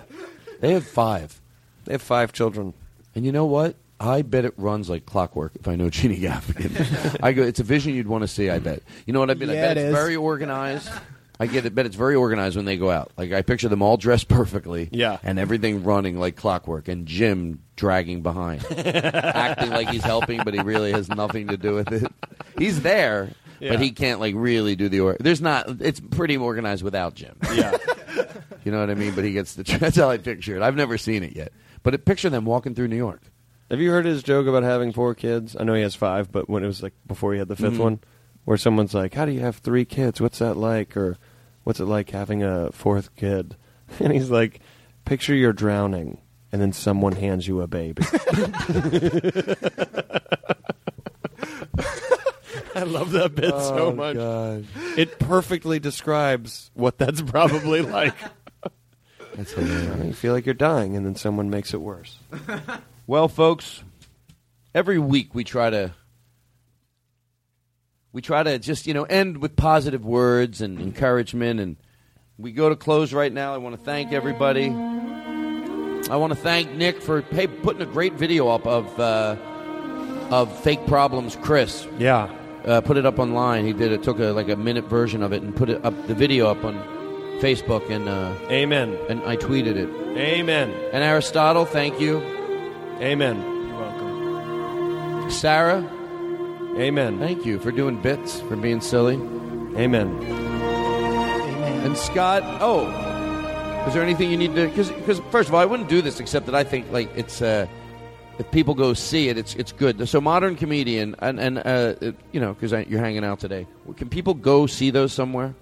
They have five. They have five children. And you know what? I bet it runs like clockwork if I know Jeannie Gaffigan. I go, it's a vision you'd want to see, I bet. You know what I mean? I bet it it's is. very organized. I get it, bet it's very organized when they go out. Like I picture them all dressed perfectly. Yeah. And everything running like clockwork and Jim dragging behind. acting like he's helping, but he really has nothing to do with it. He's there, Yeah. but he can't like really do the or there's not it's pretty organized without Jim. Yeah. You know what I mean? But he gets the that's how I picture it. I've never seen it yet. But it, picture them walking through New York. Have you heard his joke about having four kids? I know he has five, but when it was like before he had the 5th Mhm. one, where someone's like, "How do you have three kids? What's that like?" or "What's it like having a fourth kid?" And he's like, "Picture you're drowning, and then someone hands you a baby." I love that bit so Oh, much. God. It perfectly describes what that's probably like. That's hilarious. You feel like you're dying, and then someone makes it worse. Well, folks, every week we try to we try to just you know end with positive words and encouragement, and we go to close right now. I want to thank everybody. I want to thank Nick for hey putting a great video up of uh, of fake problems, Chris. Yeah. Uh, put it up online. He did it. Took a like a minute version of it and put it up the video up on Facebook and uh, Amen. And I tweeted it. Amen. And Aristotle, thank you. Amen. You're welcome. Sarah, Amen. thank you for doing bits, for being silly. Amen. Amen. And Scott, oh, is there anything you need to? Because first of all, I wouldn't do this except that I think like it's uh, if people go see it, it's it's good. So modern comedian and and uh, you know because you're hanging out today. Can people go see those somewhere?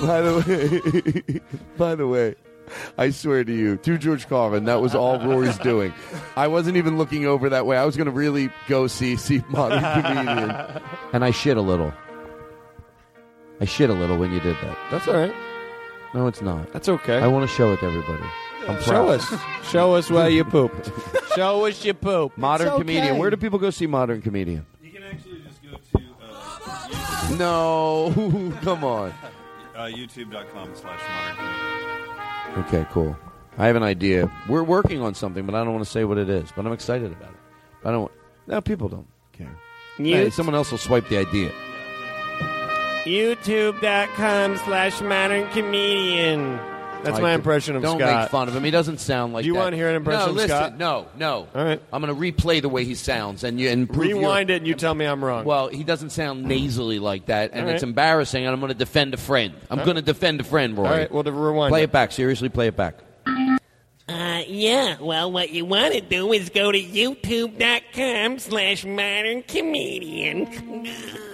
By the way, by the way, I swear to you, to George Carlin, that was all Rory's doing. I wasn't even looking over that way. I was going to really go see see modern comedian, and I shit a little. I shit a little when you did that. That's all right. No, it's not. That's okay. I want to show it to everybody. I'm Show proud. us. Show us where you pooped. Show us your poop. Modern It's okay. comedian. Where do people go see modern comedian? You can actually just go to uh, No, come on. uh, youtube.com slash modern comedian. Okay, cool. I have an idea. We're working on something, but I don't want to say what it is. But I'm excited about it. I don't. No, people don't care. You- Hey, someone else will swipe the idea. YouTube.com slash modern comedian. That's I my impression of Scott. don't make fun of him. He doesn't sound like. That. Do you that. wanna hear an impression no, of listen, Scott? No, no. All right. I'm going to replay the way he sounds and you and prove your- Rewind it and you tell me I'm wrong. Well, he doesn't sound nasally like that, and All it's embarrassing. And I'm going to defend a friend. I'm All going to defend a friend, Roy. All right, well, to rewind Play it. it back. Seriously, play it back. Uh, yeah, well, what you want to do is go to youtube.com slash modern comedian.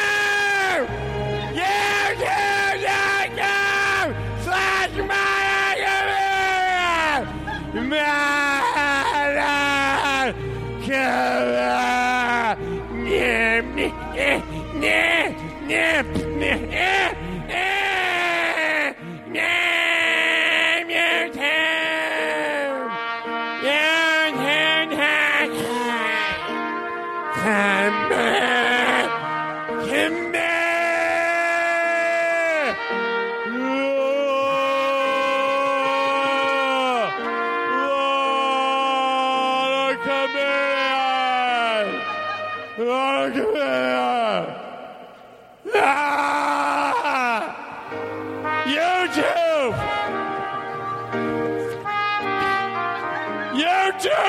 Modern comedian. YouTube.com modern comedian. YouTube.com slash modern YouTube!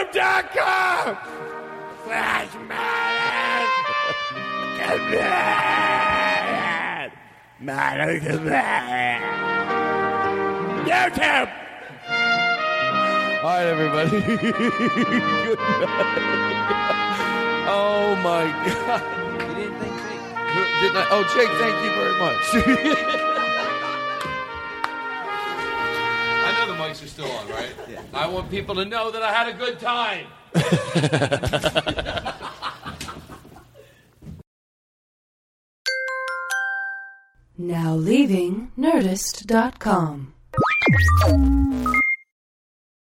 YouTube.com slash man command man command YouTube! All right, everybody. Good night. Oh my God! You didn't thank Jake. Didn't I? Oh, Jake, thank you very much. mics are still on, right? Yeah. I want people to know that I had a good time. now leaving Nerdist.com.